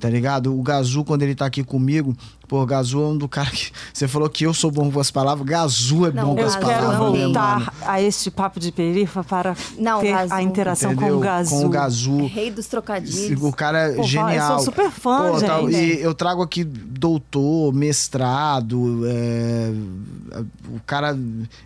tá ligado? O Gazu, quando ele tá aqui comigo, pô, o Gazu é um do cara que... Você falou que eu sou bom com as palavras, Gazu é Não, bom com Eu as quero palavras, né, voltar mano? a este papo de perifa para Não, ter Gazu. a interação com Entendeu? o Gazu. Com o Gazu. Rei dos trocadilhos. O cara é Pô, genial. eu sou super fã, Pô, tá- gente. e eu trago aqui doutor, mestrado, é, o cara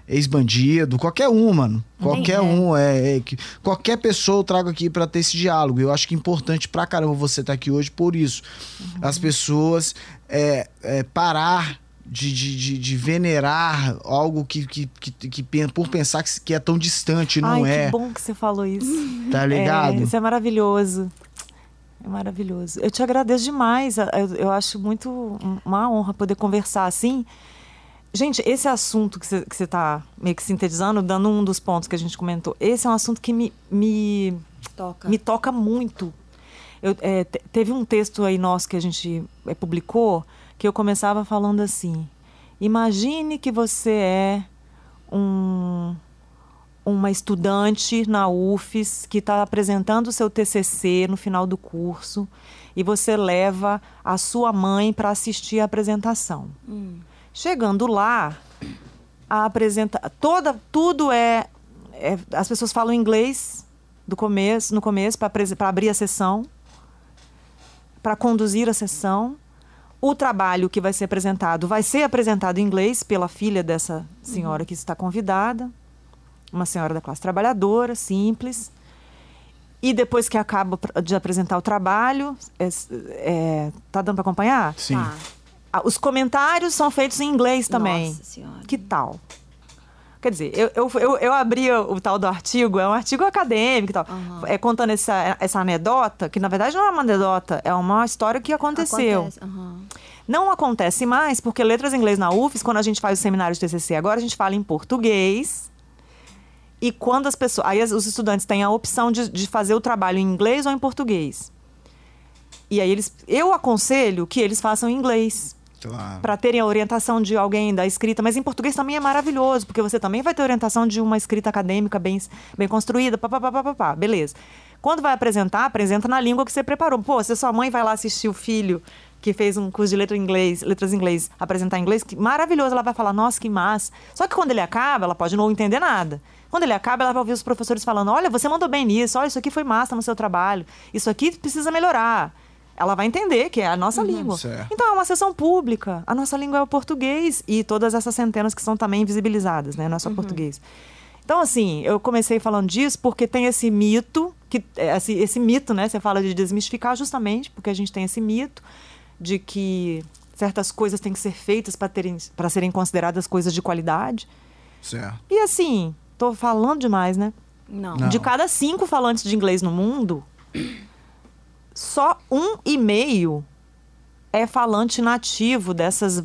ex-bandido, qualquer um, mano. Qualquer é. um. É, é que- qualquer pessoa eu trago aqui pra ter esse diálogo. Eu acho que é importante pra caramba você estar aqui hoje por isso. Uhum. As pessoas é, é, parar. De, de, de, venerar algo que, que, que, que por pensar que, que é tão distante, não Ai, é. que bom que você falou isso. Tá ligado? É, isso é maravilhoso. É maravilhoso. Eu te agradeço demais. Eu, eu acho muito uma honra poder conversar assim. Gente, esse assunto que você que você tá meio que sintetizando, dando um dos pontos que a gente comentou, esse é um assunto que me, me, Toca. me toca muito. Eu, é, te- teve um texto aí nosso que a gente é, publicou que eu começava falando assim: imagine que você é um, uma estudante na UFES que está apresentando o seu TCC no final do curso e você leva a sua mãe para assistir a apresentação. Chegando lá, a apresenta toda tudo é, é- as pessoas falam inglês do começo no começo para abrir a sessão para conduzir a sessão o trabalho que vai ser apresentado vai ser apresentado em inglês pela filha dessa senhora que está convidada uma senhora da classe trabalhadora simples e depois que acaba de apresentar o trabalho é, é, tá dando para acompanhar Sim. Tá. Ah, os comentários são feitos em inglês também Nossa senhora. que tal? Quer dizer, eu, eu, eu, eu abri o tal do artigo, é um artigo acadêmico e tal, Aham. é, contando essa, essa anedota, que na verdade não é uma anedota, é uma história que aconteceu. Acontece, aham. Não acontece mais, porque letras em inglês na UFES, quando a gente faz o seminário de TCC agora, a gente fala em português. E quando as pessoas. Aí os estudantes têm a opção de, de fazer o trabalho em inglês ou em português. E aí eles. Eu aconselho que eles façam em inglês Claro. para terem a orientação de alguém da escrita, mas em português também é maravilhoso, porque você também vai ter orientação de uma escrita acadêmica bem, bem construída, beleza. Quando vai apresentar, apresenta na língua que você preparou. Pô, se sua mãe vai lá assistir o filho que fez um curso de letra inglês, letras inglês, apresentar inglês, que maravilhoso, ela vai falar, nossa, que massa. Só que quando ele acaba, ela pode não entender nada. Quando ele acaba, ela vai ouvir os professores falando, olha, você mandou bem nisso, olha, isso aqui foi massa no seu trabalho, isso aqui precisa melhorar. Ela vai entender que é a nossa língua. Certo. Então é uma sessão pública. A nossa língua é o português e todas essas centenas que são também invisibilizadas, né? Não é só português. Então, assim, eu comecei falando disso porque tem esse mito, que, é, esse, esse mito, né? Você fala de desmistificar justamente porque a gente tem esse mito de que certas coisas têm que ser feitas para terem para serem consideradas coisas de qualidade. Certo. E assim, tô falando demais, né? Não. Não. De cada cinco falantes de inglês no mundo, só um e meio é falante nativo dessas,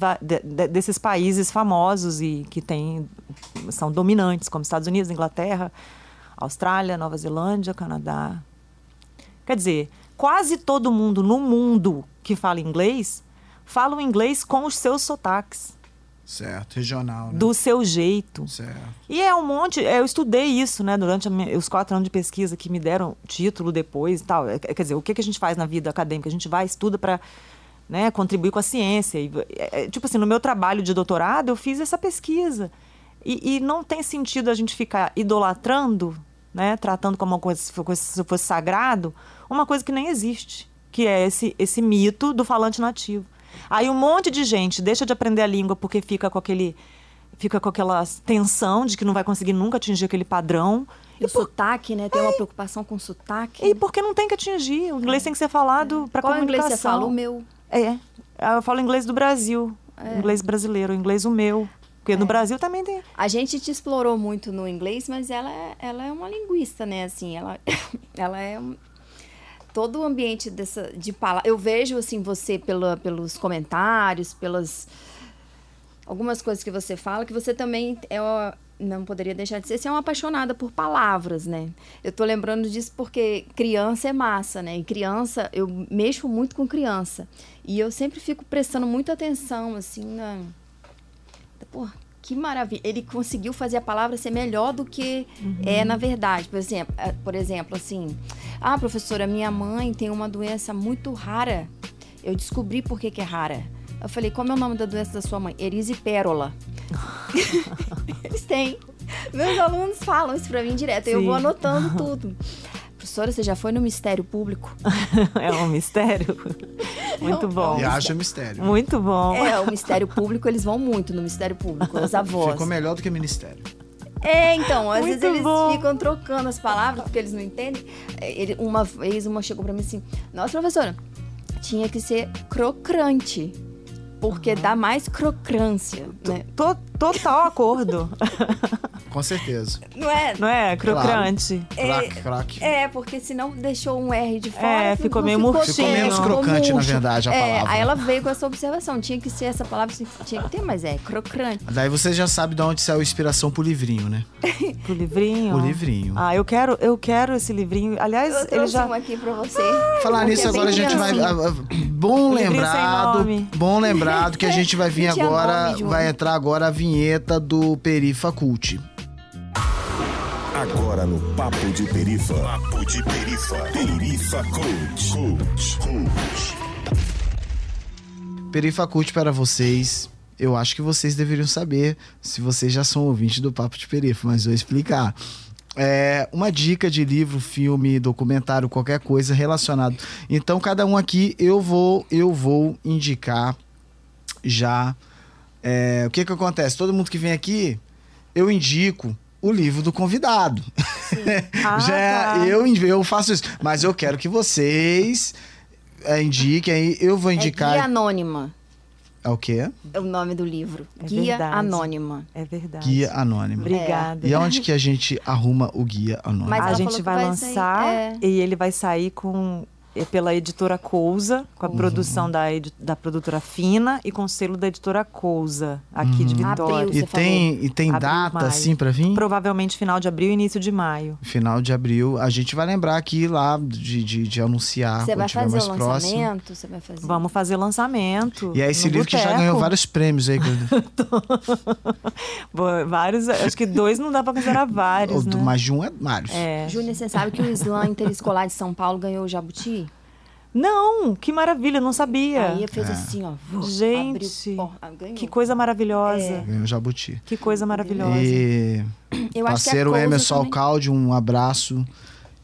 desses países famosos e que tem, são dominantes, como Estados Unidos, Inglaterra, Austrália, Nova Zelândia, Canadá. Quer dizer, quase todo mundo no mundo que fala inglês fala o inglês com os seus sotaques, Certo. Regional, né? do seu jeito. Certo. E é um monte, eu estudei isso, né, durante minha- os quatro anos de pesquisa que me deram título depois e tal. É, Quer dizer, o que, que a gente faz na vida acadêmica? A gente vai, estuda para né, contribuir com a ciência. E, é, é, tipo assim, no meu trabalho de doutorado, eu fiz essa pesquisa. E, e não tem sentido a gente ficar idolatrando, né, tratando como uma coisa, se fosse sagrado, uma coisa que nem existe, que é esse, esse mito do falante nativo. Aí um monte de gente deixa de aprender a língua porque fica com aquele fica com aquela tensão de que não vai conseguir nunca atingir aquele padrão. E o sotaque, né? Tem uma preocupação com o sotaque. E porque não tem que atingir. O inglês tem que ser falado para Qual comunicação. inglês você fala? O meu. É. Eu falo inglês do Brasil. Inglês brasileiro, inglês o meu. Porque no Brasil também tem. A gente te explorou muito no inglês, mas ela é, ela é uma linguista, né? Assim, ela, ela é todo o ambiente dessa de palavra. Eu vejo assim você pela, pelos comentários, pelas algumas coisas que você fala, que você também é uma- não poderia deixar de ser, você é uma apaixonada por palavras, né? Eu tô lembrando disso porque criança é massa, né? E criança, eu mexo muito com criança. E eu sempre fico prestando muita atenção, assim, na, Pô, que maravilha. Ele conseguiu fazer a palavra ser melhor do que é na verdade. Por exemplo, eh, por exemplo, assim, ah, professora, minha mãe tem uma doença muito rara. Eu descobri por que, que é rara. Eu falei, como é o nome da doença da sua mãe? Erisipérola. Eles têm. Meus alunos falam isso pra mim direto. Eu Sim. vou anotando tudo. Professora, você já foi no Ministério Público? é um mistério. Muito bom. E acha mistério. Muito bom. É, o Ministério Público, eles vão muito no Ministério Público, os avós. Ficou melhor do que ministério. É, então, às Muito vezes eles bom. ficam trocando as palavras porque eles não entendem. É, Ele, uma vez uma chegou pra mim assim: Nossa, professora, tinha que ser crocante. Porque dá mais crocância, né? To- total acordo. Com certeza. Não é? Não é? Crocante. Crack, crack. É, porque senão deixou um R de fora. É, ficou não meio murchinho. Ficou menos ficou crocante, na verdade, a É, palavra. Aí ela veio com essa observação: tinha que ser essa palavra, tinha que ter, mas é crocante. Daí você já sabe de onde saiu a inspiração pro livrinho, né? Pro livrinho. O livrinho. Ah, eu quero, eu quero esse livrinho. Aliás, Eu ele já. um aqui pra você. Falar Porque nisso, é agora a gente vai. ah, ah, Bom lembrado. Bom lembrado que a gente vai vir agora. vai entrar agora a vinheta do Perifa Cult. Agora no Papo de Perifa. Papo de Perifa. Perifa Coach. Coach. Coach. Perifa Cult para vocês. Eu acho que vocês deveriam saber se vocês já são ouvintes do Papo de Perifa, mas vou explicar. É uma dica de livro, filme, documentário, qualquer coisa relacionado. Então, cada um aqui eu vou eu vou indicar já é, o que que acontece? Todo mundo que vem aqui, eu indico o livro do convidado. Ah, já é- tá. eu eu faço isso, mas eu quero que vocês é, indiquem aí. Eu vou É indicar Guia Anônima, é o quê? é o nome do livro. É Guia verdade. Anônima. É verdade. Guia Anônimo. Obrigada. E aonde que a gente arruma o Guia Anônimo? Mas a gente vai vai lançar sair- é. e ele vai sair com é pela editora Cousa, com a Uhum. produção da, da produtora Fina e com o selo da editora Cousa, aqui de Abril. Vitória. E você tem, e tem Abril, data maio. assim pra vir? Provavelmente final de abril e início de maio. Final de abril. A gente vai lembrar aqui lá de, de, de anunciar Você vai fazer mais o próximo. lançamento? Você vai fazer. Vamos fazer lançamento. E é esse livro que já boteco. ganhou vários prêmios aí. Bo- Vários, acho que dois não dá pra considerar vários, Ou né? Mais de um é vários. É. Júnior, você sabe que o Slam Interescolar de São Paulo ganhou o Jabuti? Não, que maravilha, não sabia. Aí fez assim, ó. Gente, ah. Que coisa maravilhosa. É. Ganhou o Jabuti. Que coisa maravilhosa. E Eu acho que a parceiro Cousa Emerson também- Alcalde, um abraço.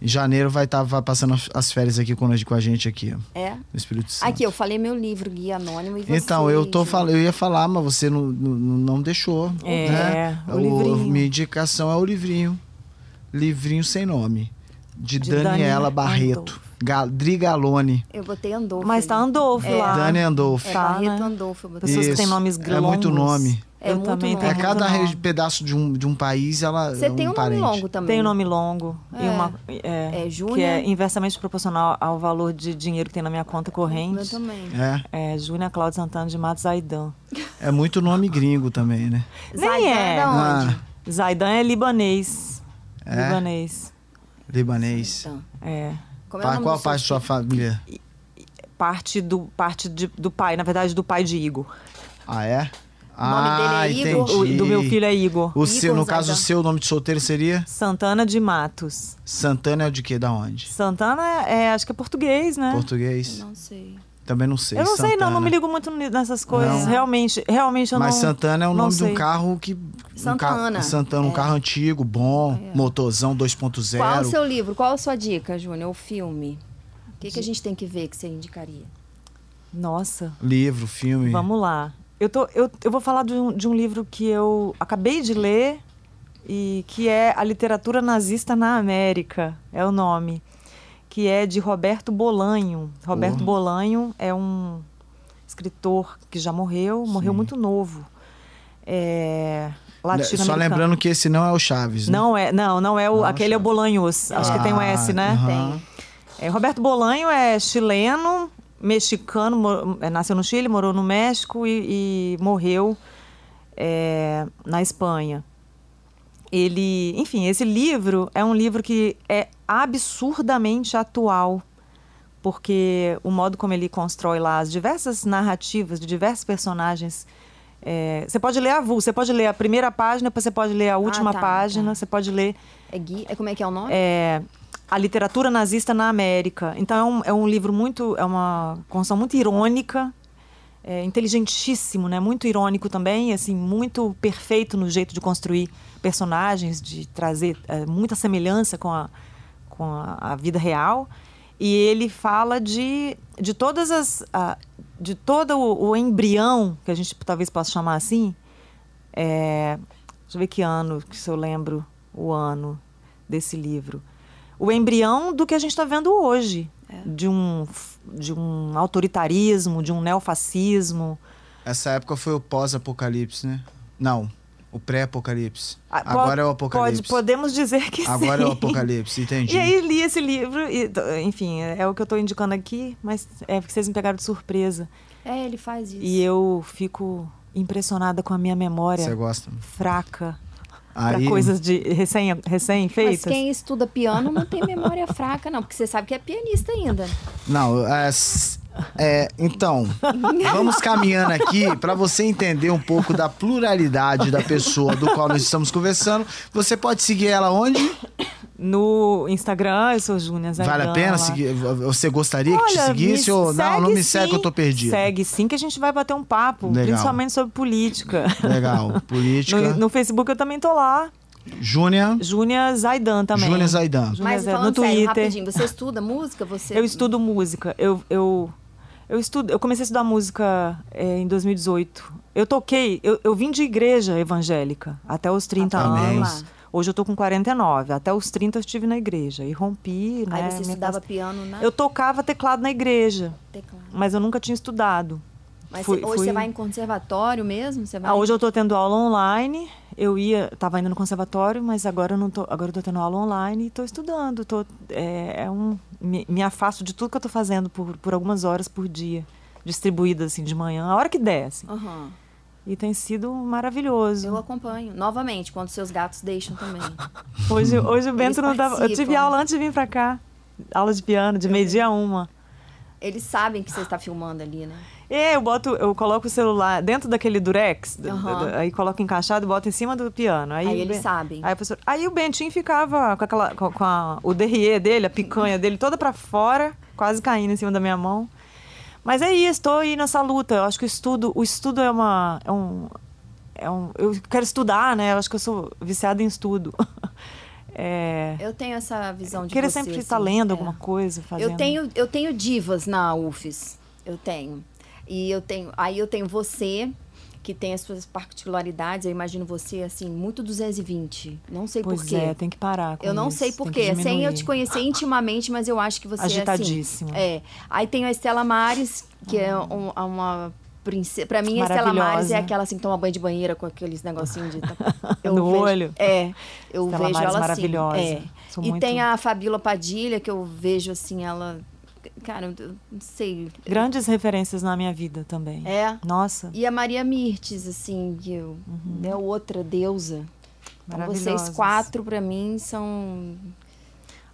Em janeiro vai estar vai passando as- as férias aqui com, com a gente aqui, É. no Espírito Santo. Aqui, eu falei meu livro, Guia Anônimo, e você, Então, eu tô falando, eu ia falar, mas você não, não, não deixou. É, né? o livrinho. Minha indicação é o livrinho. Livrinho sem nome. De, De Daniela Daniela Barreto. Drigalone. Eu botei Andolfo. Mas tá. Andolfo É. lá. Dani Andolfo. É Tá, Barreto né? Andolfo. Eu botei. Pessoas que têm nomes É muito longos. nome. É eu muito também nome. tenho É cada nome. pedaço de um, de um país, ela Você é um tem um nome parente. longo também. Tem um nome longo. E É. uma, é, É, Júnior. Que é inversamente proporcional ao valor de dinheiro que tem na minha conta Eu corrente. também. É, É Júnia Cláudio Santana de Matos Zaidan. é muito nome gringo também, né? Zaidan Nem é. da onde? Ah, Zaidan é libanês. É? Libanês. libanês. É. como é o Pa- nome qual parte da sua família? Parte do, parte de- do pai, na verdade, do pai de Igor. Ah, é? nome ah, dele é Igor? entendi. O, do meu filho é Igor. O seu, no Igor caso, o seu nome de solteiro seria? Santana de Matos. Santana é o de quê? Da onde? Santana é, acho que é português, né? Português? Não sei. Também não sei. Eu não sei, não, não Santana. me ligo muito nessas coisas. Não. Realmente, realmente eu Mas não. Santana é o nome de sei. um carro que. Um carro, Santana. Santana, um carro antigo, bom, motorzão Qual o 2.0. seu livro? Qual a sua dica, Júnior? O filme? O que, que a gente tem que ver que você indicaria? Nossa, Livro, filme. vamos lá. Eu, tô, eu, eu vou falar de um, de um livro que eu acabei de ler e que é A Literatura Nazista na América, é o nome. Que é de Roberto Bolanho. Roberto Porra. Bolanho é um escritor que já morreu, morreu Sim. muito novo. É, Só lembrando que esse não é o Chaves, né? Não é, não, não é o, Não, aquele é o. Bolanhos. Acho que tem um S, né? Tem. É, Roberto Bolanho é chileno, mexicano, mo- é, nasceu no Chile, morou no México e, e morreu é, na Espanha. Ele, enfim, esse livro é um livro que é absurdamente atual, porque o modo como ele constrói lá as diversas narrativas de diversos personagens. é, você pode ler a você pode ler a primeira página, você pode ler a última tá, página, tá. você pode ler É Gui, é como é que é o nome? é, a literatura nazista na América. Então é um, é um livro muito, é uma construção muito irônica, é, inteligentíssimo, né? Muito irônico também, assim, muito perfeito no jeito de construir personagens, de trazer é, muita semelhança com a, com a, a vida real. E ele fala de, de todas as, a- de todo o, o embrião que a gente talvez possa chamar assim. É, deixa eu ver que ano, que se eu lembro o ano desse livro. O embrião do que a gente está vendo hoje. De, um, de um autoritarismo, de um neofascismo. Essa época foi o pós-apocalipse, né? Não, o pré-apocalipse. Ah, Agora é o Pode, apocalipse. podemos dizer que Agora sim. é o apocalipse, entendi. E aí li esse livro, e, enfim, é, o que eu estou indicando aqui, mas é porque vocês me pegaram de surpresa. É, ele faz isso. E eu fico impressionada com a minha memória Você gosta? fraca Aí, para coisas de recém, recém Mas feitas. quem estuda piano não tem memória fraca, não, porque você sabe que é pianista ainda. Não, é, é, então, vamos caminhando aqui para você entender um pouco da pluralidade da pessoa do qual nós estamos conversando. Você pode seguir ela onde? No Instagram, eu sou Júnia Zaidan. Vale a pena seguir? Você gostaria que te Olha, seguisse ou não? Não segue me segue sim. que eu tô perdido. Segue sim que a gente vai bater um papo, Legal. principalmente sobre política. Legal. Política. No, no Facebook eu também tô lá. Júnia. Júnia Zaidan também. Júnia Zaidan. Júnia Mas Zaidan. falando no sério, Twitter. rapidinho, você estuda música? Você... Eu estudo música. Eu, eu, eu estudo. Eu comecei a estudar música é, em 2018. Eu toquei. Eu, eu vim de igreja evangélica até os 30 Amém. anos. Hoje eu tô com 49. Até os 30 eu estive na igreja. E rompi, né? Aí você me estudava afastei. piano na Eu tocava teclado na igreja, teclado. mas eu nunca tinha estudado. Mas Fui- você- hoje fui- você vai em conservatório mesmo? Você vai... Ah, hoje eu tô tendo aula online. Eu ia, tava indo no conservatório, mas agora eu não tô, agora eu tô tendo aula online e tô estudando. Tô, é, é um, me, me afasto de tudo que eu tô fazendo por, por algumas horas por dia, distribuídas assim de manhã, a hora que der, assim. Aham. E tem sido maravilhoso. Eu acompanho. Novamente, quando seus gatos deixam também. Hoje, hoje o Bento não tava. Eu tive aula antes de vir pra cá. Aula de piano, de meio-dia a uma. Eles sabem que você está filmando ali, né? É, eu boto, eu coloco o celular dentro daquele durex, d- aí coloco encaixado e boto em cima do piano. Aí, Aí eles Ben- sabem. Aí, aí o Bentinho ficava com, aquela, com, com a- o derriê dele, a picanha dele toda pra fora, quase caindo em cima da minha mão. Mas é isso, estou aí nessa luta. Eu acho que o estudo, o estudo é uma, é um, é um, eu quero estudar, né? Eu acho que eu sou viciada em estudo. É, Eu tenho essa visão de querer você, sempre estar assim, lendo é. alguma coisa, fazendo. Eu tenho, eu tenho divas na UFES. Eu tenho. E eu tenho. Aí eu tenho você, que tem as suas particularidades. Eu imagino você, assim, muito 220. Não sei Pois por quê. é, tem que parar. com Eu não isso, sei tem por que quê. Sem eu te conhecer intimamente, mas eu acho que você Agitadíssima. é assim. É. Aí tem a Estela Mares, que é um- uma princesa. Pra mim, a Estela Mares é aquela assim que toma banho de banheira com aqueles negocinhos de. No vejo- olho? É. Eu Estela vejo Maris ela maravilhosa. assim. É. Sou e muito- tem a Fabíola Padilha, que eu vejo assim, ela. Cara, eu não sei. Grandes referências na minha vida também. É. Nossa, E a Maria Mirtes, assim, que eu, é outra deusa. Então, vocês quatro, pra mim, são.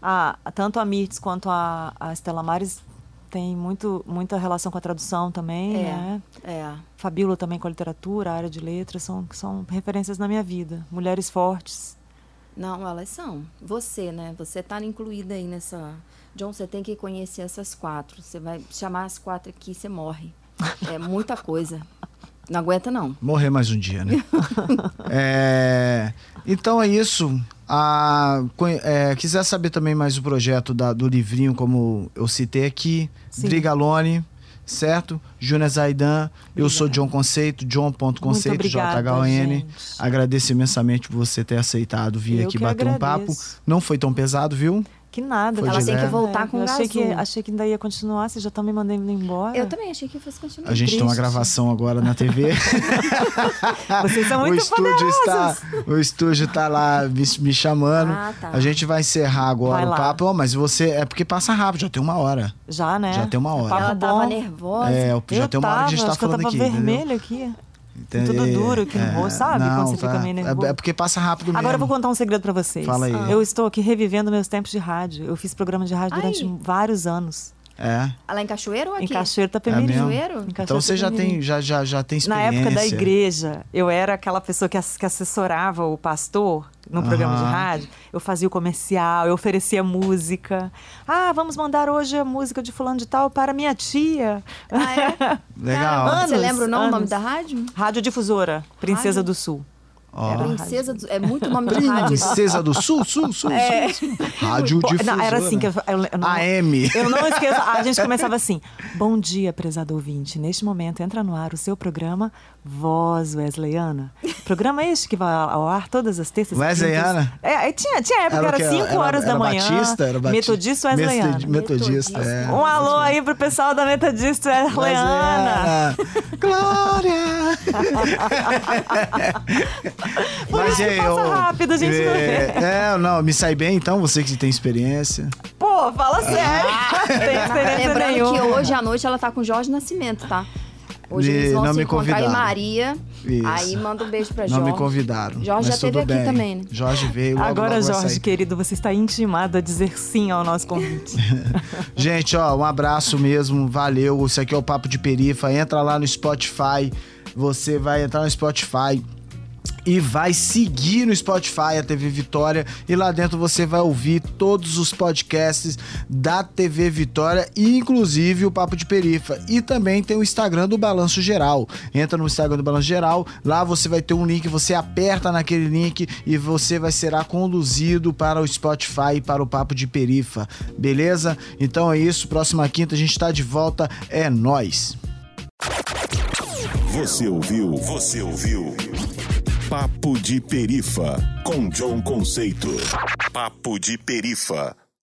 a, tanto a Mirtz quanto a, a Estela Maris tem muito, muita relação com a tradução também, É. né? É. Fabíola também com a literatura, a área de letras, são, são referências na minha vida. Mulheres fortes. Não, elas são. Você, né? Você tá incluída aí nessa. John, você tem que conhecer essas quatro. Você vai chamar as quatro aqui, você morre. É muita coisa. Não aguenta, não. Morrer mais um dia, né? É, então é isso. Ah, é, quiser saber também mais o projeto da- do livrinho, como eu citei aqui, Sim. Drigalone, certo? Júnior Zaidan, eu sou John Conceito, john.conceito, J-H-O-N. Agradeço imensamente por você ter aceitado vir Eu aqui bater um papo. agradeço. Não foi tão pesado, viu? Que nada. Foi Ela tem que voltar com eu achei que, achei que ainda ia continuar, vocês já estão me mandando embora. Eu também achei que fosse continuar. A gente tem uma gravação agora na TV. Vocês são o muito estúdio está, o estúdio tá lá me, me chamando. Ah, tá. A gente vai encerrar agora Vai o papo. Ó, mas você é porque passa rápido, já tem uma hora. Já, né? Já tem uma hora. Ela tava nervosa. É, já eu tem uma hora que a gente tava, tá acho que eu falando tava aqui. entendeu? vermelho aqui. Tudo duro no rosto, sabe? Quando você fica meio nervoso. É, é porque passa rápido mesmo. Agora eu vou contar um segredo pra vocês. Fala aí. Eu estou aqui revivendo meus tempos de rádio. Eu fiz programa de rádio Ai. durante vários anos. É, Ela em Cachoeiro ou aqui? Em Cachoeiro é Itapemirim. mesmo. Cajueiro? Em Cachoeiro Então você já tem, já, já, já tem Na experiência. época da igreja, eu era aquela pessoa que, que assessorava o pastor no programa de Aham. rádio. Eu fazia o comercial, eu oferecia música. Ah, vamos mandar hoje a música de fulano de tal para minha tia. Ah, é? Legal. Caramba, Você Anos, lembra o nome, o nome anos. da rádio? Radiodifusora, Princesa Rádio? do Sul. Ó. Princesa do... É muito nome de rádio. Princesa do Sul, Sul, Sul, É. Sul, Sul. Rádio Pô, difusora. não, era assim que eu, eu, eu não, AM. Eu não esqueço. A gente começava assim. Bom dia, prezado ouvinte. Neste momento entra no ar o seu programa Voz Wesleyana. Programa este que vai ao ar todas as terças. e Wesleyana? É, tinha, tinha época, era que 5 era- horas era da manhã. Batista, era Batista. Metodista Wesleyana. Metodi- Metodista, é. Um alô aí pro pessoal da Metodista Wesleyana. Wesleyana. Glória! Por isso que passa rápido, a gente não é, vê. é, não, me sai bem então, você que tem experiência. Pô, fala sério. Tem experiência Lembrando nenhuma. que hoje à noite ela tá com Jorge Nascimento, tá? Hoje E eles vão não se me encontrar em convidaram. Jorge. Isso. Aí manda um beijo pra Não Jorge. me convidaram. Jorge mas já esteve aqui bem. também, né? Jorge veio logo, Agora, logo Jorge, querido, você está intimado a dizer sim ao nosso convite. Gente, ó, um abraço mesmo, valeu. Isso aqui é o Papo de Perifa. Entra lá no Spotify. Você vai entrar no Spotify e vai seguir no Spotify a TV Vitória e lá dentro você vai ouvir todos os podcasts da TV Vitória e inclusive o Papo de Perifa. E também tem o Instagram do Balanço Geral. Entra no Instagram do Balanço Geral, lá você vai ter um link, você aperta naquele link e você vai será conduzido para o Spotify e para o Papo de Perifa. Beleza? Então é isso, próxima quinta a gente tá de volta, é nós. Você ouviu? Você ouviu? Papo de Perifa com John Conceito. Papo de Perifa.